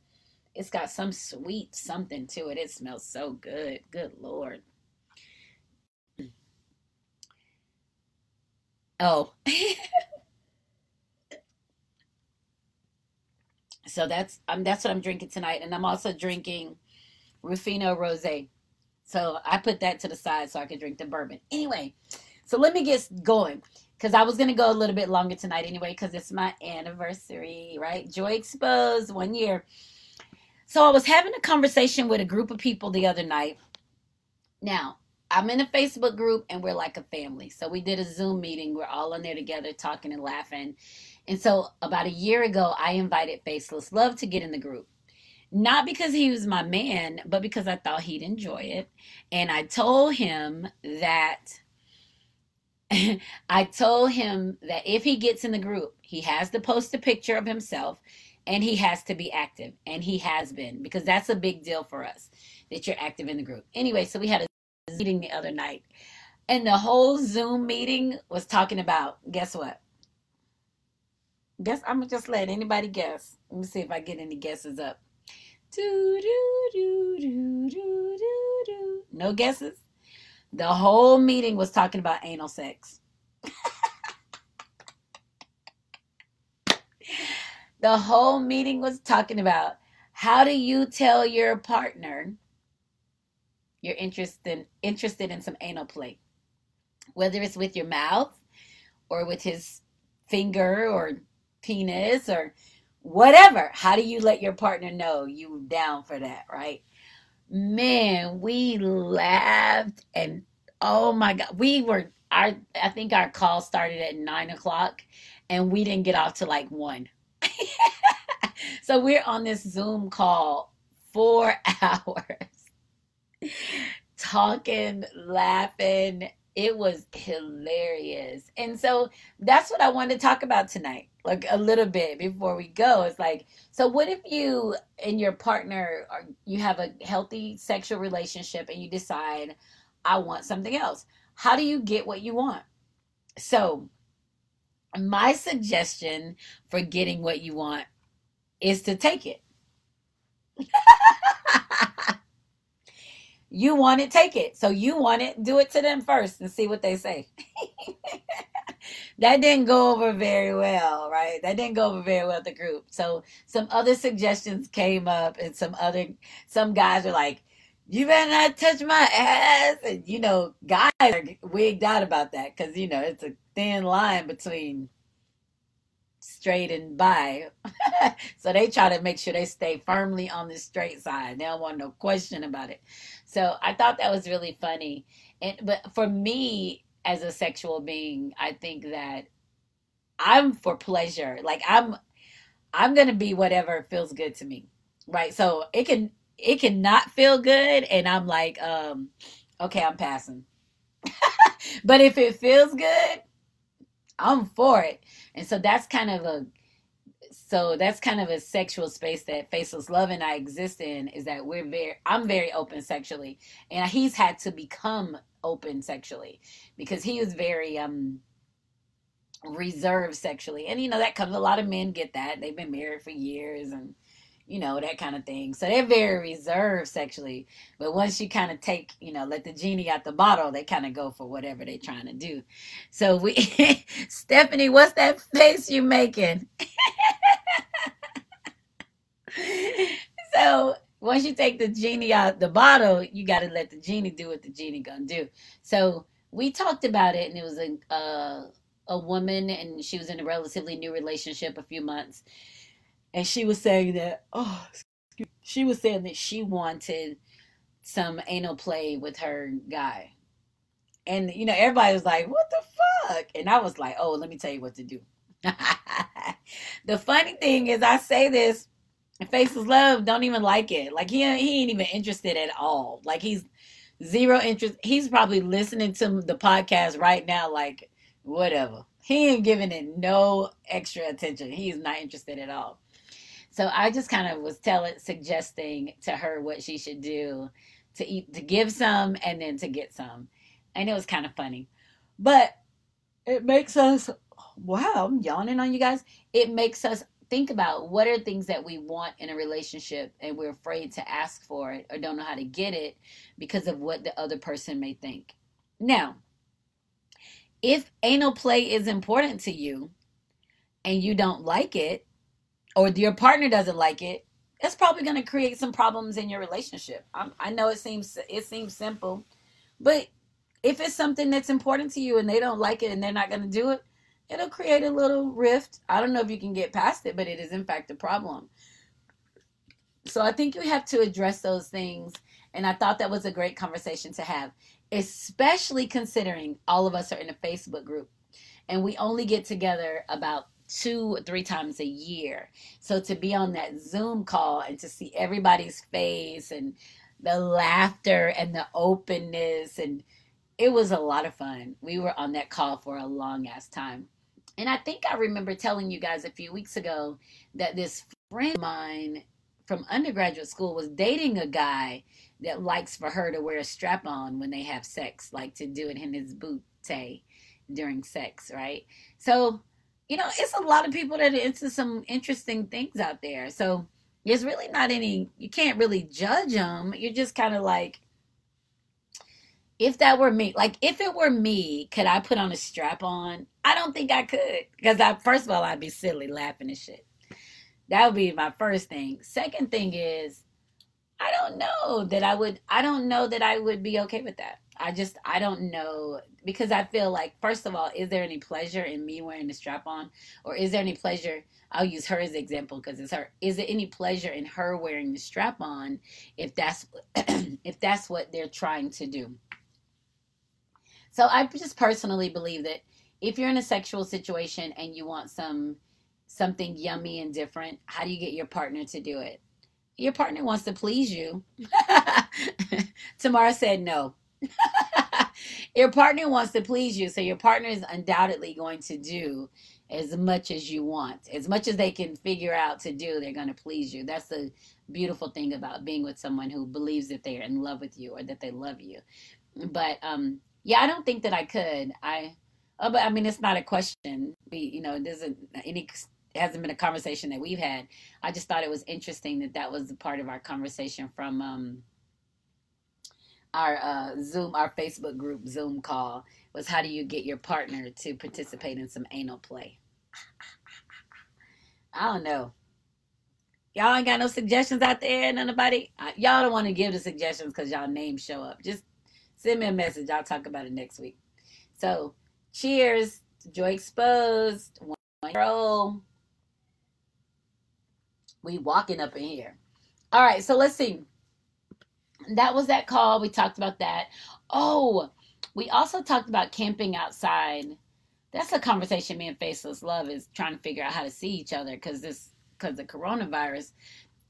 it's got some sweet something to it. It smells so good. Good lord. Oh. <laughs> So that's um that's what I'm drinking tonight, and I'm also drinking Ruffino Rosé. So I put that to the side so I could drink the bourbon. Anyway, so let me get going because I was gonna go a little bit longer tonight anyway because it's my anniversary, right? Joy Exposed one year. So I was having a conversation with a group of people the other night. Now I'm in a Facebook group and we're like a family. So we did a Zoom meeting. We're all in there together talking and laughing. And so about a year ago, I invited Faceless Love to get in the group. Not because he was my man, but because I thought he'd enjoy it. And I told him that <laughs> I told him that if he gets in the group, he has to post a picture of himself and he has to be active. And he has been because that's a big deal for us that you're active in the group. Anyway, so we had a meeting the other night and the whole Zoom meeting was talking about guess what? Guess I'm gonna just let anybody guess. Let me see if I get any guesses up. Do do do do do do do. No guesses. The whole meeting was talking about anal sex. <laughs> the whole meeting was talking about how do you tell your partner you're interested interested in some anal play, whether it's with your mouth or with his finger or penis or whatever. How do you let your partner know you down for that, right? Man, we laughed and oh my god, we were our I think our call started at nine o'clock and we didn't get off to like one. <laughs> so we're on this Zoom call four <laughs> hours talking, laughing. It was hilarious. And so that's what I wanted to talk about tonight like a little bit before we go it's like so what if you and your partner are you have a healthy sexual relationship and you decide i want something else how do you get what you want so my suggestion for getting what you want is to take it <laughs> you want it take it so you want it do it to them first and see what they say <laughs> that didn't go over very well, right? That didn't go over very well with the group. So some other suggestions came up, and some other some guys were like, "You better not touch my ass," and you know, guys are wigged out about that because you know it's a thin line between straight and bi. <laughs> so they try to make sure they stay firmly on the straight side. They don't want no question about it. So I thought that was really funny. And but for me as a sexual being, I think that I'm for pleasure. Like I'm I'm gonna be whatever feels good to me. Right. So it can it can not feel good and I'm like, um, okay, I'm passing. <laughs> but if it feels good, I'm for it. And so that's kind of a so that's kind of a sexual space that faceless love and I exist in is that we're very I'm very open sexually and he's had to become open sexually because he was very um reserved sexually and you know that comes a lot of men get that they've been married for years and you know, that kind of thing. So they're very reserved sexually. But once you kind of take, you know, let the genie out the bottle, they kind of go for whatever they're trying to do. So we, <laughs> Stephanie, what's that face you making? <laughs> so once you take the genie out the bottle, you got to let the genie do what the genie gonna do. So we talked about it, and it was a uh, a woman, and she was in a relatively new relationship, a few months, and she was saying that oh she was saying that she wanted some anal play with her guy. And you know everybody was like what the fuck? And i was like oh let me tell you what to do. <laughs> The funny thing is i say this and faceless love don't even like it. Like he, he ain't even interested at all. Like he's zero interest he's probably listening to the podcast right now like whatever. He ain't giving it no extra attention. He's not interested at all so I just kind of was telling, suggesting to her what she should do to eat, to give some and then to get some. And it was kind of funny. But it makes us, wow, I'm yawning on you guys. It makes us think about what are things that we want in a relationship and we're afraid to ask for it or don't know how to get it because of what the other person may think. Now, if anal play is important to you and you don't like it, or your partner doesn't like it, it's probably going to create some problems in your relationship. I'm, I know it seems it seems simple, but if it's something that's important to you and they don't like it and they're not going to do it, it'll create a little rift. I don't know if you can get past it, but it is in fact a problem. So I think you have to address those things. And I thought that was a great conversation to have, especially considering all of us are in a Facebook group and we only get together about two three times a year. So to be on that Zoom call and to see everybody's face and the laughter and the openness and it was a lot of fun. We were on that call for a long ass time. And I think I remember telling you guys a few weeks ago that this friend of mine from undergraduate school was dating a guy that likes for her to wear a strap on when they have sex, like to do it in his booty during sex, right? So you know, it's a lot of people that are into some interesting things out there. So there's really not any, you can't really judge them. You're just kind of like, if that were me, like if it were me, could I put on a strap on? I don't think I could. Because I first of all, I'd be silly laughing and shit. That would be my first thing. Second thing is, I don't know that I would I don't know that I would be okay with that. I just I don't know because I feel like first of all, is there any pleasure in me wearing the strap on, or is there any pleasure? I'll use her as an example because it's her. Is there any pleasure in her wearing the strap on if that's <clears throat> if that's what they're trying to do? So I just personally believe that if you're in a sexual situation and you want some something yummy and different, how do you get your partner to do it? Your partner wants to please you. <laughs> Tamara said no. <laughs> your partner wants to please you, so your partner is undoubtedly going to do as much as you want. As much as they can figure out to do, they're going to please you. That's the beautiful thing about being with someone who believes that they're in love with you or that they love you. But um yeah, I don't think that I could. I oh, but I mean it's not a question. You know, there's a, any it hasn't been a conversation that we've had. I just thought it was interesting that that was the part of our conversation from um our uh, Zoom, our Facebook group Zoom call was how do you get your partner to participate in some anal play? I don't know. Y'all ain't got no suggestions out there, nobody. Y'all don't want to give the suggestions because y'all names show up. Just send me a message. I'll talk about it next week. So, cheers. Joy exposed. One roll. We walking up in here. All right, so let's see. That was that call. We talked about that. Oh, we also talked about camping outside. That's a conversation me and Faceless Love is trying to figure out how to see each other because this because the coronavirus.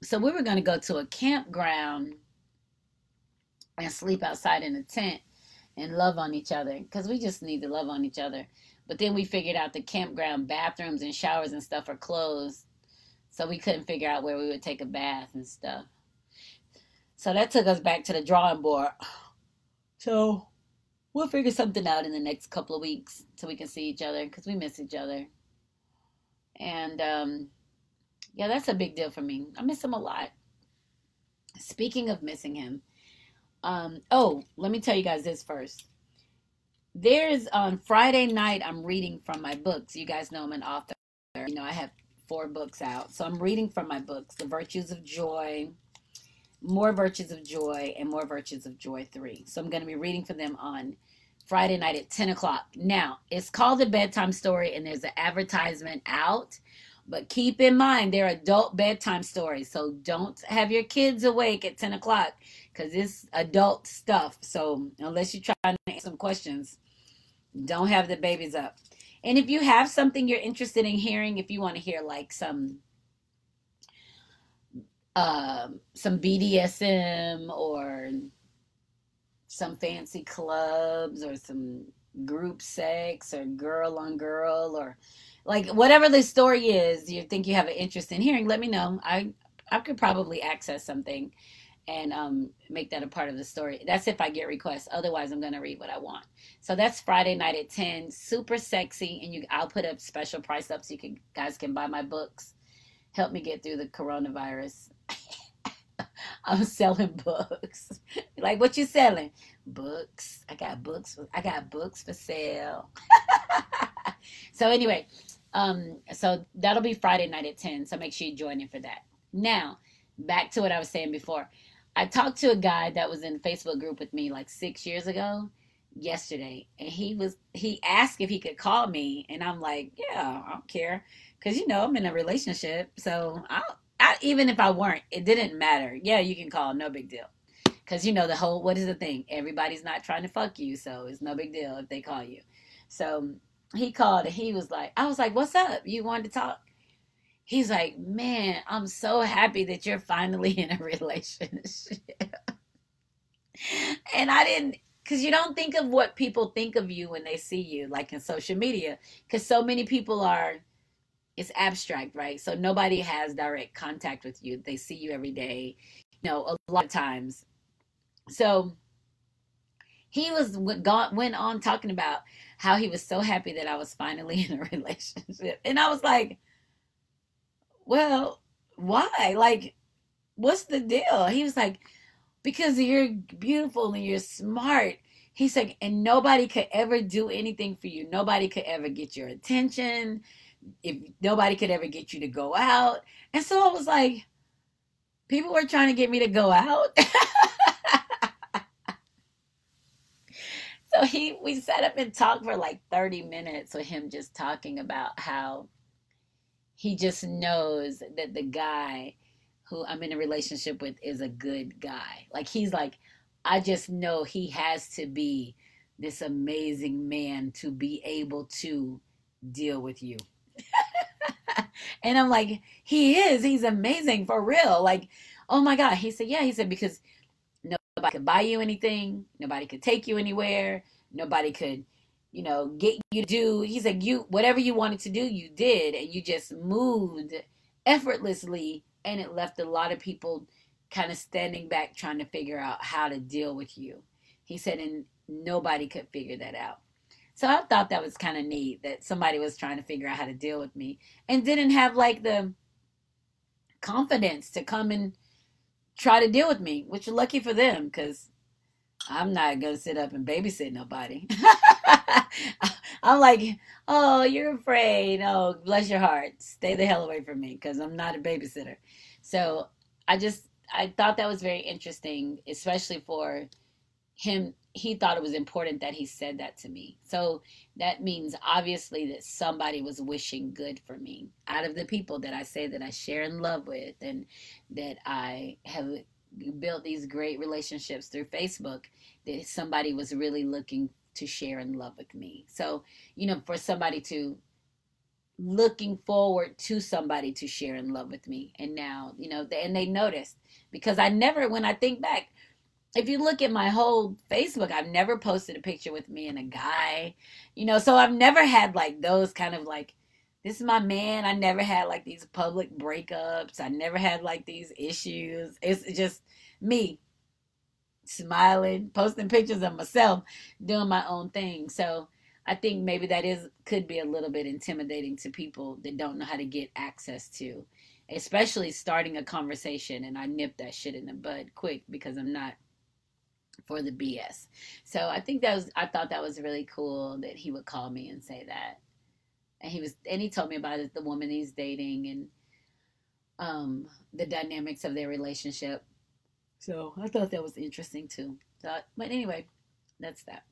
So we were going to go to a campground and sleep outside in a tent and love on each other because we just need to love on each other. But then we figured out the campground bathrooms and showers and stuff are closed. So we couldn't figure out where we would take a bath and stuff. So that took us back to the drawing board. So we'll figure something out in the next couple of weeks so we can see each other because we miss each other. And um, yeah, that's a big deal for me. I miss him a lot. Speaking of missing him, um, oh, let me tell you guys this first. There's on Friday night, I'm reading from my books. You guys know I'm an author. You know, I have four books out. So I'm reading from my books The Virtues of Joy, More Virtues of Joy, and More Virtues of Joy 3. So I'm going to be reading for them on Friday night at 10 o'clock. Now, it's called a bedtime story, and there's an advertisement out. But keep in mind, they're adult bedtime stories. So don't have your kids awake at 10 o'clock because it's adult stuff. So unless you're trying to answer some questions, don't have the babies up. And if you have something you're interested in hearing, if you want to hear like some uh, some BDSM or some fancy clubs or some group sex or girl on girl or like whatever the story is you think you have an interest in hearing let me know. I i could probably access something and um, make that a part of the story. That's if i get requests. Otherwise i'm to read what i want. So that's friday night at 10 super sexy and you i'll put a special price up so you can guys can buy my books. Help me get through the coronavirus. <laughs> I'm selling books. <laughs> Like what you selling? Books. I got books i got books for sale. <laughs> So anyway um, so that'll be Friday night at 10. So make sure you join in for that. Now, back to what I was saying before. I talked to a guy that was in Facebook group with me like six years ago yesterday and he was he asked if he could call me and i'm like yeah i don't care. Because you know i'm in a relationship so i I, even if i weren't it didn't matter. Yeah you can call no big deal. Because you know the whole what is the thing? Everybody's not trying to fuck you so it's no big deal if they call you. So he called and he was like, I was like, what's up? You wanted to talk? He's like, man, I'm so happy that you're finally <laughs> in a relationship. and I didn't, because you don't think of what people think of you when they see you, like in social media, because so many people are, it's abstract, right? So nobody has direct contact with you. They see you every day, you know, a lot of times. So he was went on talking about how he was so happy that I was finally <laughs> in a relationship. And I was like, well, why? Like, what's the deal? He was like, because you're beautiful and you're smart. He's like, and nobody could ever do anything for you. Nobody could ever get your attention. If nobody could ever get you to go out. And so I was like, people were trying to get me to go out. <laughs> so he we sat up and talked for like 30 minutes with him just talking about how he just knows that the guy who I'm in a relationship with is a good guy. Like he's like I just know he has to be this amazing man to be able to deal with you. <laughs> and I'm like, he is. He's amazing for real. Like, oh my God. He said, yeah. He said, because Nobody could buy you anything. Nobody could take you anywhere. Nobody could, you know, get you to do. He said, you, whatever you wanted to do, you did. And you just moved effortlessly. And it left a lot of people kind of standing back trying to figure out how to deal with you. He said, and nobody could figure that out. So I thought that was kind of neat that somebody was trying to figure out how to deal with me and didn't have like the confidence to come and try to deal with me, which lucky for them because I'm not gonna sit up and babysit nobody. <laughs> I'm like, oh, you're afraid. Oh, bless your heart. Stay the hell away from me because I'm not a babysitter. So I just I thought that was very interesting, especially for him. he thought it was important that he said that to me. So that means obviously that somebody was wishing good for me out of the people that I say that I share in love with and that I have built these great relationships through Facebook that somebody was really looking to share in love with me. So, you know, for somebody to looking forward to somebody to share in love with me. And now, you know, and they noticed because I never, when I think back, if you look at my whole Facebook, I've never posted a picture with me and a guy, you know, so I've never had like those kind of like, this is my man. I never had like these public breakups. I never had like these issues. It's just me smiling, posting pictures of myself, doing my own thing. So I think maybe that is could be a little bit intimidating to people that don't know how to get access to, especially starting a conversation. And I nip that shit in the bud quick because I'm not for the BS. So I think that was I thought that was really cool that he would call me and say that. And he was and he told me about it, the woman he's dating and um the dynamics of their relationship. So I thought that was interesting too. So, but anyway, that's that.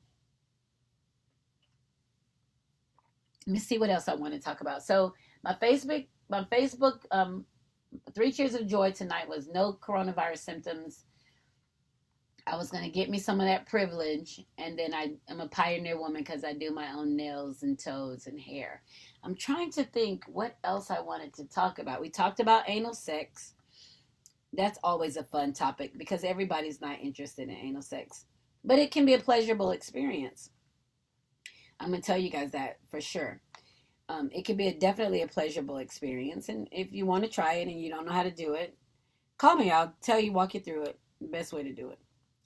Let me see what else I want to talk about. So my Facebook, my Facebook, um, three cheers of joy tonight was no coronavirus symptoms I was gonna get me some of that privilege, and then I am a pioneer woman because I do my own nails and toes and hair. I'm trying to think what else I wanted to talk about. We talked about anal sex. That's always a fun topic because everybody's not interested in anal sex, but it can be a pleasurable experience. I'm gonna tell you guys that for sure. Um, it can be a, definitely a pleasurable experience, and if you want to try it and you don't know how to do it, call me. I'll tell you, walk you through it. Best way to do it.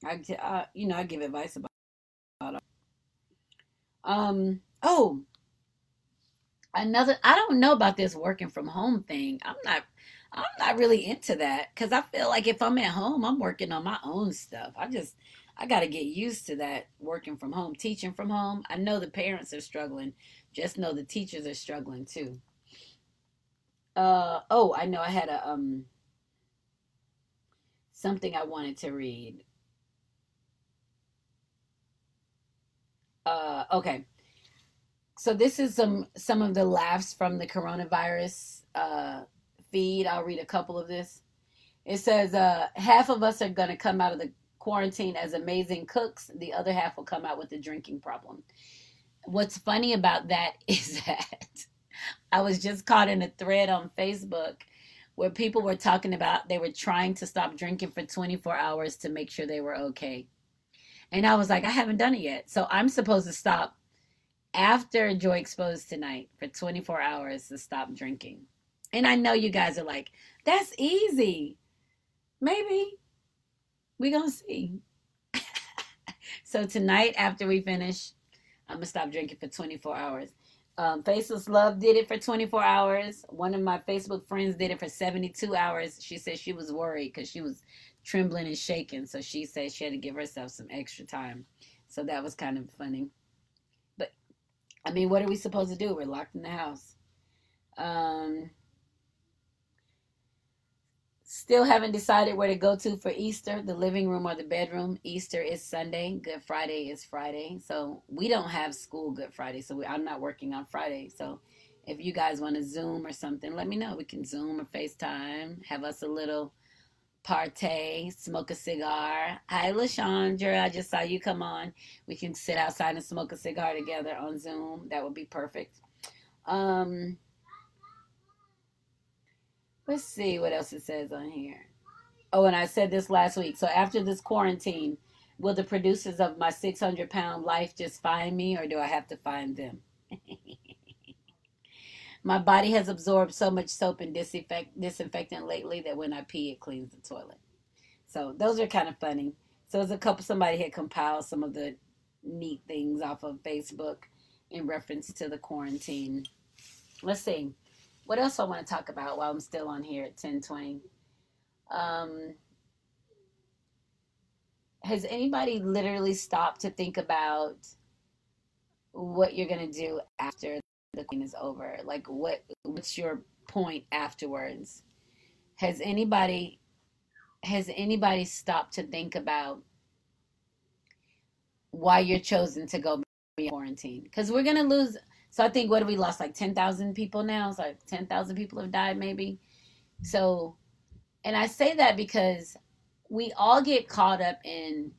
I, I you know, I give advice about, about um oh another I don't know about this working from home thing. I'm not I'm not really into that cuz I feel like if I'm at home, I'm working on my own stuff. I just I got to get used to that working from home, teaching from home. I know the parents are struggling. Just know the teachers are struggling too. Uh oh, I know I had a um something I wanted to read. Uh, okay. So this is some some of the laughs from the coronavirus uh, feed. I'll read a couple of this. It says uh, half of us are going to come out of the quarantine as amazing cooks. The other half will come out with a drinking problem. What's funny about that <laughs> is that I was just caught in a thread on Facebook where people were talking about they were trying to stop drinking for 24 hours to make sure they were okay. And I was like, I haven't done it yet. So I'm supposed to stop after Joy Exposed tonight for 24 hours to stop drinking. And I know you guys are like, that's easy. Maybe. we going to see. <laughs> so tonight, after we finish, I'm going to stop drinking for 24 hours. Um, Faceless Love did it for 24 hours. One of my Facebook friends did it for 72 hours. She said she was worried because she was trembling and shaking. So she said she had to give herself some extra time. So that was kind of funny. But I mean, what are we supposed to do? We're locked in the house. Um, still haven't decided where to go to for Easter, the living room or the bedroom. Easter is Sunday, Good Friday is Friday. So we don't have school Good Friday. So we, I'm not working on Friday. So if you guys want to Zoom or something, let me know. We can Zoom or FaceTime, have us a little partay, smoke a cigar. Hi, Lashandra. I just saw you come on. We can sit outside and smoke a cigar together on Zoom. That would be perfect. Um, let's see what else it says on here. Oh, and I said this last week. So after this quarantine, will the producers of my 600 pound life just find me or do I have to find them? <laughs> My body has absorbed so much soap and disinfect, disinfectant lately that when I pee, it cleans the toilet. So those are kind of funny. So there's a couple, somebody had compiled some of the neat things off of Facebook in reference to the quarantine. Let's see. What else I want to talk about while I'm still on here at 1020? Um, has anybody literally stopped to think about what you're going to do after the thing is over? Like what what's your point afterwards? Has anybody has anybody stopped to think about why you're chosen to go be in quarantine because we're gonna lose. So I think what have we lost like ten thousand people now? It's like ten thousand people have died maybe. So, and I say that because we all get caught up in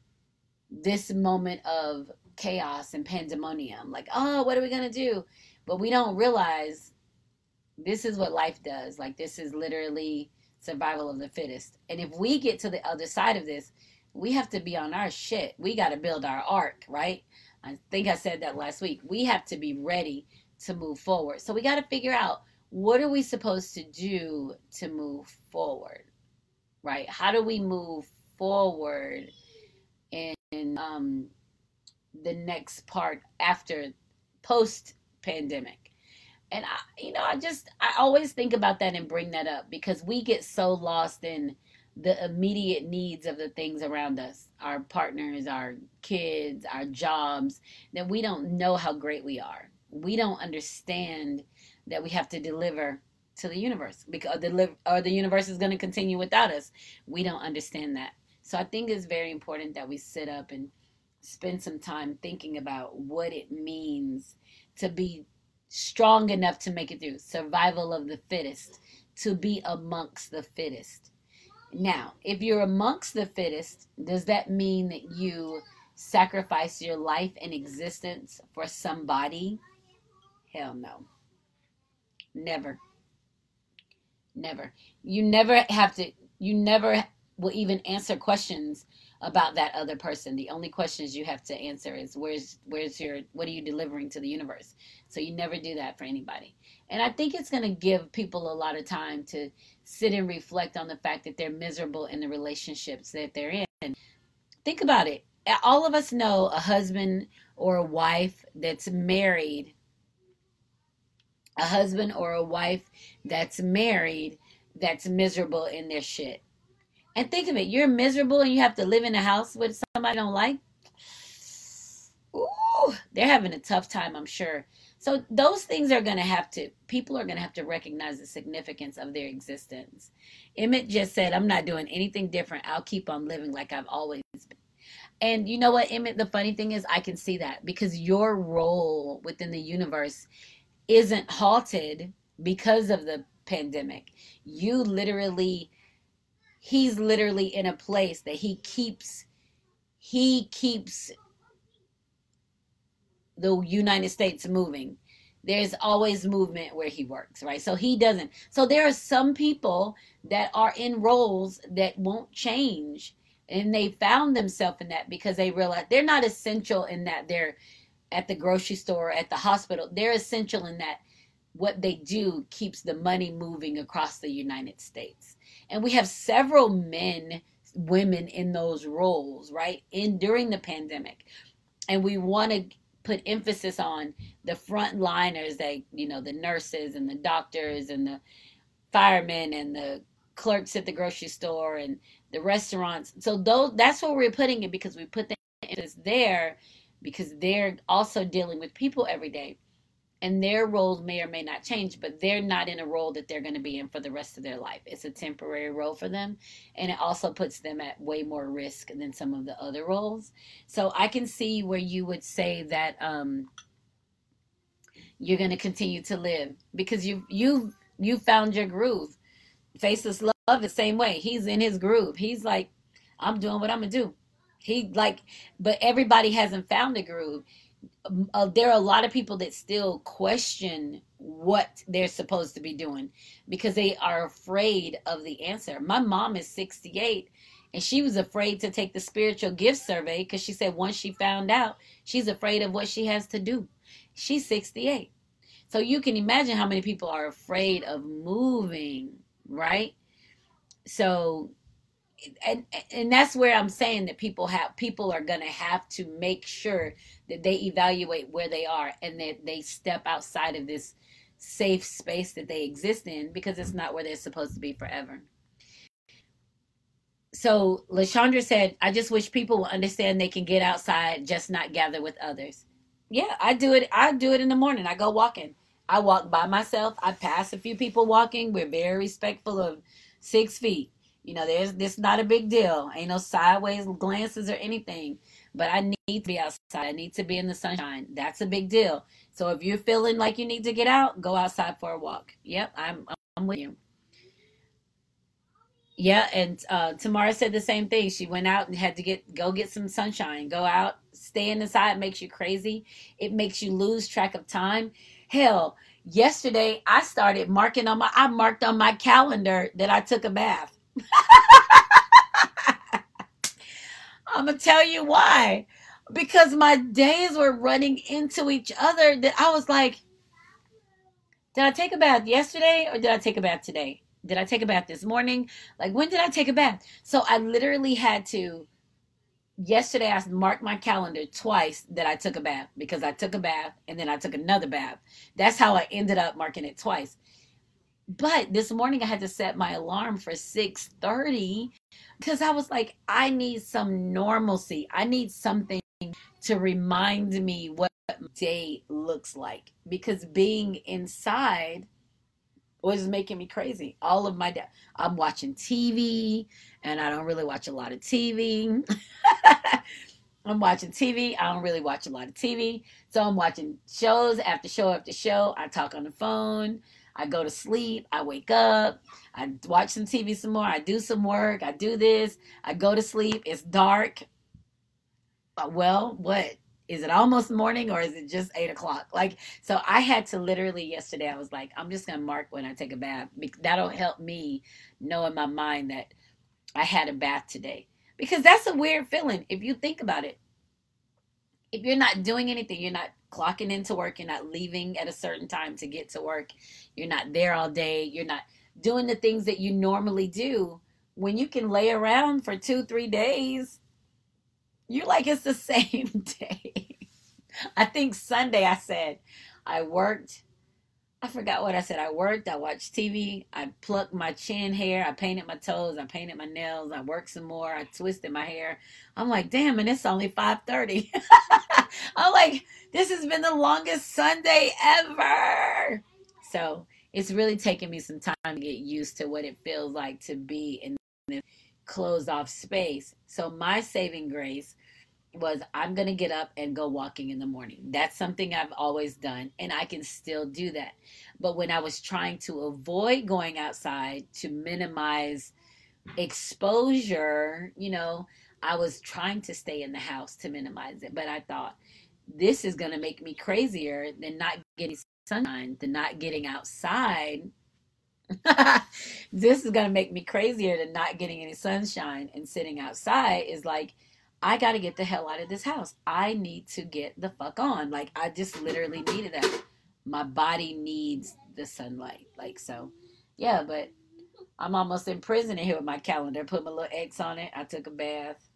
this moment of chaos and pandemonium. Like, oh, what are we gonna do? But we don't realize this is what life does. Like, this is literally survival of the fittest. And if we get to the other side of this, we have to be on our shit. We got to build our ark, right? I think I said that last week. We have to be ready to move forward. So we got to figure out what are we supposed to do to move forward, right? How do we move forward in um, the next part after post pandemic? And I, you know, I just I always think about that and bring that up because we get so lost in the immediate needs of the things around us our partners our kids our jobs that we don't know how great we are. We don't understand that we have to deliver to the universe because uh, or uh, the universe is going to continue without us. We don't understand that. So i think it's very important that we sit up and spend some time thinking about what it means to be strong enough to make it through survival of the fittest to be amongst the fittest now, if you're amongst the fittest, does that mean that you sacrifice your life and existence for somebody? Hell no. Never. Never. You never have to, you never will even answer questions about that other person. The only questions you have to answer is where's where's your what are you delivering to the universe? So you never do that for anybody. And I think it's going to give people a lot of time to sit and reflect on the fact that they're miserable in the relationships that they're in. Think about it. All of us know a husband or a wife that's married, a husband or a wife that's married that's miserable in their shit. And think of it, you're miserable and you have to live in a house with somebody you don't like. Ooh, they're having a tough time, I'm sure. So those things are going to have to, people are going to have to recognize the significance of their existence. Emmett just said, I'm not doing anything different. I'll keep on living like I've always been. And you know what, Emmett, the funny thing is, I can see that because your role within the universe isn't halted because of the pandemic. You literally, he's literally in a place that he keeps, he keeps the United States moving. There's always movement where he works, right? So he doesn't. So there are some people that are in roles that won't change. And they found themselves in that because they realize they're not essential in that they're at the grocery store, at the hospital. They're essential in that what they do keeps the money moving across the United States. And we have several men, women in those roles, right? In during the pandemic. And we want to put emphasis on the frontliners that you know the nurses and the doctors and the firemen and the clerks at the grocery store and the restaurants. So those that's where we're putting it because we put the emphasis there because they're also dealing with people every day and their roles may or may not change, but they're not in a role that they're going to be in for the rest of their life. It's a temporary role for them, and it also puts them at way more risk than some of the other roles. So I can see where you would say that um, you're going to continue to live because you you you found your groove. Faceless love the same way. He's in his groove. He's like, I'm doing what I'm gonna do. He like, but everybody hasn't found a groove uh, there are a lot of people that still question what they're supposed to be doing because they are afraid of the answer. My mom is 68 and she was afraid to take the spiritual gift survey because she said once she found out, she's afraid of what she has to do. She's 68. So you can imagine how many people are afraid of moving, right? So and and that's where I'm saying that people have people are going to have to make sure that they evaluate where they are and that they step outside of this safe space that they exist in because it's not where they're supposed to be forever. So Lashandra said, I just wish people will understand they can get outside, just not gather with others. Yeah, I do it. I do it in the morning. I go walking. I walk by myself. I pass a few people walking. We're very respectful of six feet you know, there's this not a big deal. Ain't no sideways glances or anything. but I need to be outside. I need to be in the sunshine. That's a big deal. So if you're feeling like you need to get out, go outside for a walk. Yep, I'm I'm with you. Yeah, and uh, Tamara said the same thing. She went out and had to get go get some sunshine. Go out, stay inside makes you crazy. It makes you lose track of time. Hell, yesterday I started marking on my I marked on my calendar that I took a bath. <laughs> I'm gonna tell you why. Because my days were running into each other that I was like, did I take a bath yesterday or did I take a bath today? Did I take a bath this morning? Like when did I take a bath? So I literally had to yesterday I marked my calendar twice that I took a bath because I took a bath and then I took another bath. That's how I ended up marking it twice. But this morning I had to set my alarm for 6:30 because I was like I need some normalcy. I need something to remind me what day looks like because being inside was making me crazy. All of my day, I'm watching TV, and I don't really watch a lot of TV. <laughs> I'm watching TV. I don't really watch a lot of TV. So I'm watching shows after show after show. I talk on the phone. I go to sleep. I wake up. I watch some TV some more. I do some work. I do this. I go to sleep. It's dark. Uh, Well, what? Is it almost morning or is it just eight o'clock? Like, so I had to literally yesterday, I was like, I'm just going to mark when I take a bath. That'll help me know in my mind that I had a bath today. Because that's a weird feeling if you think about it. If you're not doing anything, you're not clocking into work, you're not leaving at a certain time to get to work, you're not there all day, you're not doing the things that you normally do. When you can lay around for two, three days, you're like, it's the <laughs> same day. I think Sunday I said I worked. I forgot what I said. I worked, I watched TV, I plucked my chin hair, I painted my toes, I painted my nails, I worked some more, I twisted my hair. I'm like, damn, and it's only 5:30. <laughs> I'm like, this has been the longest Sunday ever. So it's really taken me some time to get used to what it feels like to be in this closed off space. So my saving grace was I'm going to get up and go walking in the morning. That's something I've always done, and I can still do that. But when I was trying to avoid going outside to minimize exposure, you know, I was trying to stay in the house to minimize it. But I thought, this is going to make me crazier than not getting sunshine, than not getting outside. <laughs> this is going to make me crazier than not getting any sunshine and sitting outside is like I got to get the hell out of this house. I need to get the fuck on. Like I just literally needed that. My body needs the sunlight. Like so. Yeah, but I'm almost in prison in here with my calendar. Put my little X on it. I took a bath.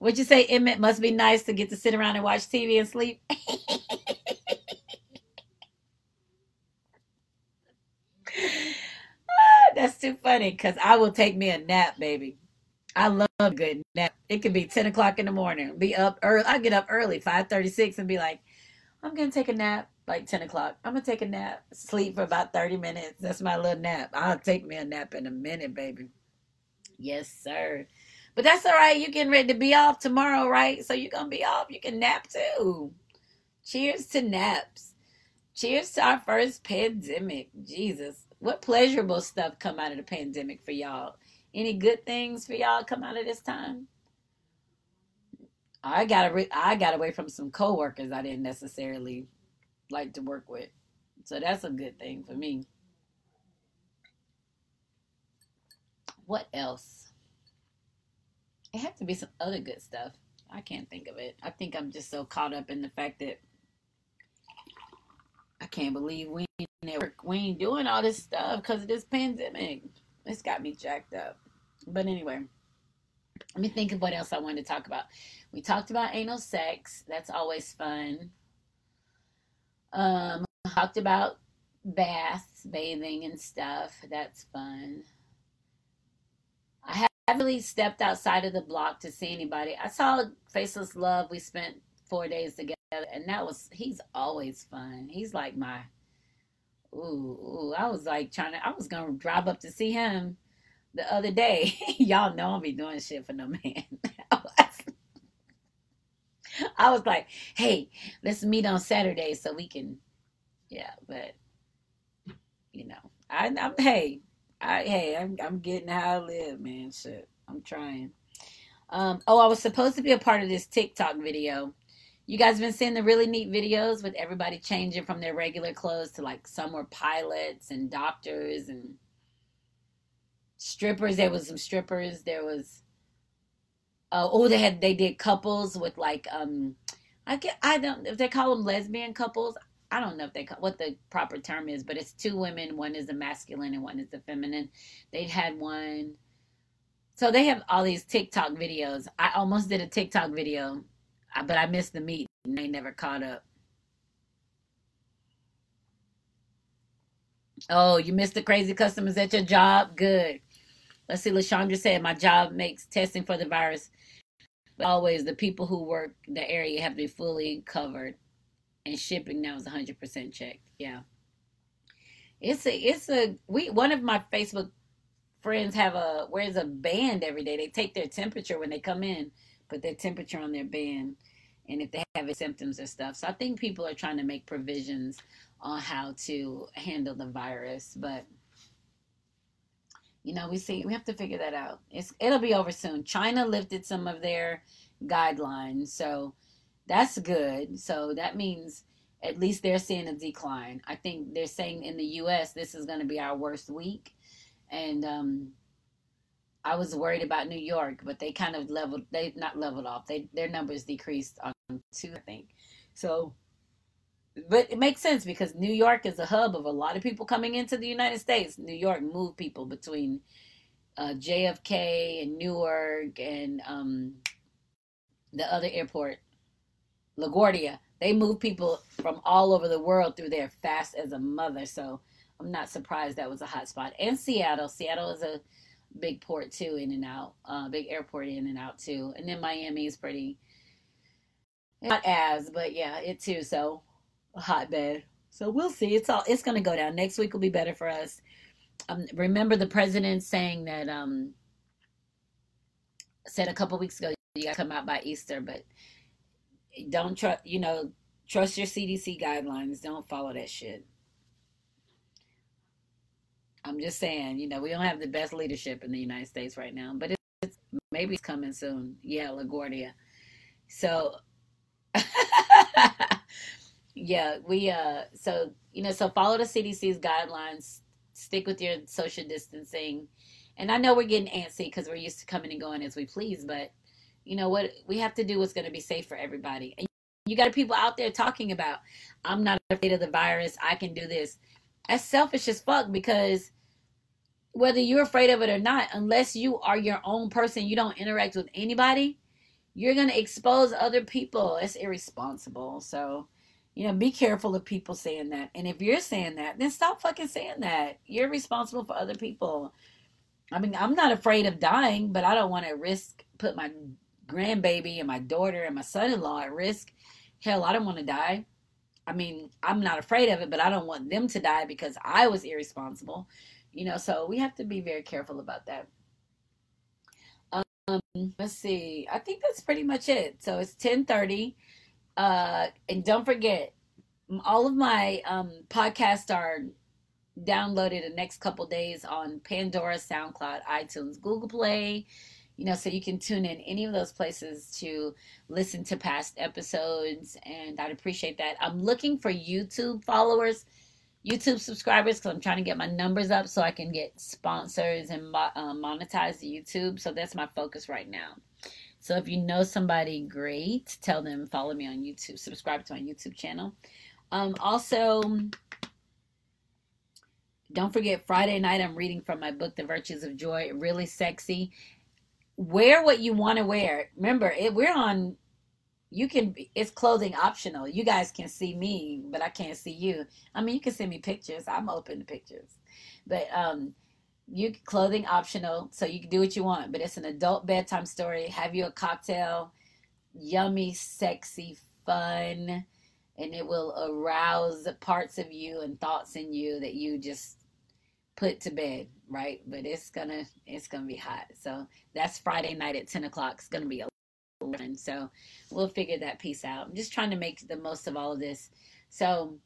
Would you say, Emmett, must be nice to get to sit around and watch TV and sleep? <laughs> Ah, that's too funny because I will take me a nap, baby. I love good nap. It could be 10 o'clock in the morning. Be up early. I get up early, 536, and be like, I'm to take a nap like 10 o'clock. I'm to take a nap. Sleep for about 30 minutes. That's my little nap. I'll take me a nap in a minute, baby. Yes, sir. But that's all right. You're getting ready to be off tomorrow, right? So you're to be off. You can nap too. Cheers to naps. Cheers to our first pandemic. Jesus. What pleasurable stuff come out of the pandemic for y'all? Any good things for y'all come out of this time? I got re- I got away from some coworkers I didn't necessarily like to work with. So that's a good thing for me. What else? It had to be some other good stuff. I can't think of it. I think I'm just so caught up in the fact that I can't believe we ain't, we ain't doing all this stuff because of this pandemic. It's got me jacked up. But anyway, let me think of what else I wanted to talk about. We talked about anal sex. That's always fun. Um, talked about baths, bathing and stuff. That's fun. I haven't really stepped outside of the block to see anybody. I saw Faceless Love. We spent four days together, and that was he's always fun. He's like my ooh, ooh. I was like trying to. I was gonna drive up to see him the other day. <laughs> Y'all know I'll be doing shit for no man. <laughs> I was like, hey, let's meet on Saturday so we can, yeah. But you know, I, I'm hey, I hey, I'm I'm getting how I live, man. Shit, I'm trying. Um, oh, I was supposed to be a part of this TikTok video. You guys been seeing the really neat videos with everybody changing from their regular clothes to like some were pilots and doctors and strippers. There was some strippers. There was uh, oh they had they did couples with like um I get I don't if they call them lesbian couples. I don't know if they call, what the proper term is, but it's two women. One is the masculine and one is the feminine. They had one. So they have all these TikTok videos. I almost did a TikTok video, but I missed the meet and they never caught up. Oh, you missed the crazy customers at your job? Good. Let's see. Lashandra said, My job makes testing for the virus, but always the people who work the area have to be fully covered, and shipping now is 100% checked. Yeah. It's a, it's a, we, one of my Facebook friends have a, wears a band every day. They take their temperature when they come in, put their temperature on their band, and if they have symptoms or stuff. So I think people are trying to make provisions on how to handle the virus, but you know, we see we have to figure that out. It's it'll be over soon. China lifted some of their guidelines, so that's good. So that means at least they're seeing a decline. I think they're saying in the U.S. this is going to be our worst week, and um, I was worried about New York, but they kind of leveled. They not leveled off. They their numbers decreased on two, I think. So but it makes sense because New York is a hub of a lot of people coming into the United States. New York moved people between uh, JFK and Newark and um, the other airport, LaGuardia. They move people from all over the world through there fast as a mother. So I'm not surprised that was a hot spot. And Seattle. Seattle is a big port too, in and out. Uh, big airport in and out too. And then Miami is pretty, not as, but yeah, it too. So a hotbed. So we'll see. It's all it's going to go down. Next week will be better for us. Um, remember the president saying that um, said a couple weeks ago you got to come out by Easter, but don't trust. You know, trust your CDC guidelines. Don't follow that shit. I'm just saying. You know, we don't have the best leadership in the United States right now, but it's, maybe it's coming soon. Yeah, LaGuardia. So. <laughs> yeah, we uh so you know, so follow the CDC's guidelines, stick with your social distancing. And I know we're getting antsy because we're used to coming and going as we please, but you know what we have to do what's going to be safe for everybody. And you got people out there talking about, I'm not afraid of the virus, I can do this. That's selfish as fuck because whether you're afraid of it or not, unless you are your own person, you don't interact with anybody, you're going to expose other people. It's irresponsible. So, you know, be careful of people saying that. And if you're saying that, then stop fucking saying that. You're responsible for other people. I mean, I'm not afraid of dying, but I don't want to risk put my grandbaby and my daughter and my son-in-law at risk. Hell, I don't want to die. I mean, I'm not afraid of it, but I don't want them to die because I was irresponsible. You know, so we have to be very careful about that. Um, let's see. I think that's pretty much it. So it's 10:30. Uh, and don't forget, all of my um, podcasts are downloaded the next couple days on Pandora, SoundCloud, iTunes, Google Play. You know, so you can tune in any of those places to listen to past episodes, and I'd appreciate that. I'm looking for YouTube followers, YouTube subscribers, because I'm trying to get my numbers up so I can get sponsors and uh, monetize the YouTube. So that's my focus right now. So if you know somebody great, tell them follow me on YouTube, subscribe to my YouTube channel. Um, also, don't forget Friday night I'm reading from my book The Virtues of Joy, really sexy. Wear what you want to wear. Remember, it, we're on you can it's clothing optional. You guys can see me, but I can't see you. I mean, you can send me pictures. I'm open to pictures. But um you clothing optional, so you can do what you want. But it's an adult bedtime story. Have you a cocktail, yummy, sexy, fun, and it will arouse parts of you and thoughts in you that you just put to bed, right? But it's gonna it's gonna be hot. So that's Friday night at ten o'clock. It's gonna be a So we'll figure that piece out. I'm just trying to make the most of all of this. So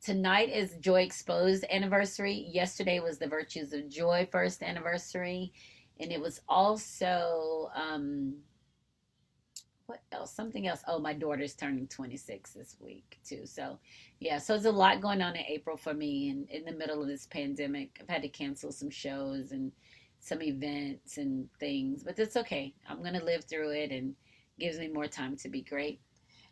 tonight is Joy Exposed anniversary. Yesterday was the Virtues of Joy first anniversary. And it was also um what else? Something else. Oh, my daughter's turning 26 this week too. So yeah, so there's a lot going on in April for me and in the middle of this pandemic. I've had to cancel some shows and some events and things, but it's okay. I'm gonna live through it and gives me more time to be great.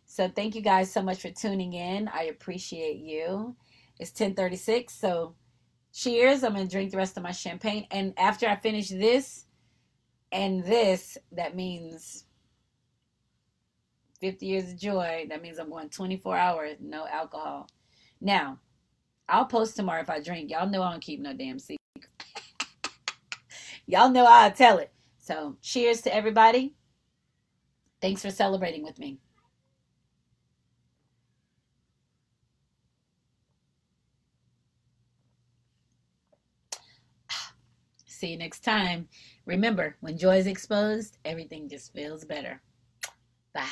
So thank you guys so much for tuning in. I appreciate you. It's 1036, so cheers. I'm gonna drink the rest of my champagne. And after I finish this and this, that means 50 years of joy. That means I'm going 24 hours, no alcohol. Now, I'll post tomorrow if I drink. Y'all know I don't keep no damn secret. <laughs> Y'all know I'll tell it. So cheers to everybody. Thanks for celebrating with me. <sighs> See you next time. Remember, when joy is exposed, everything just feels better. Bye.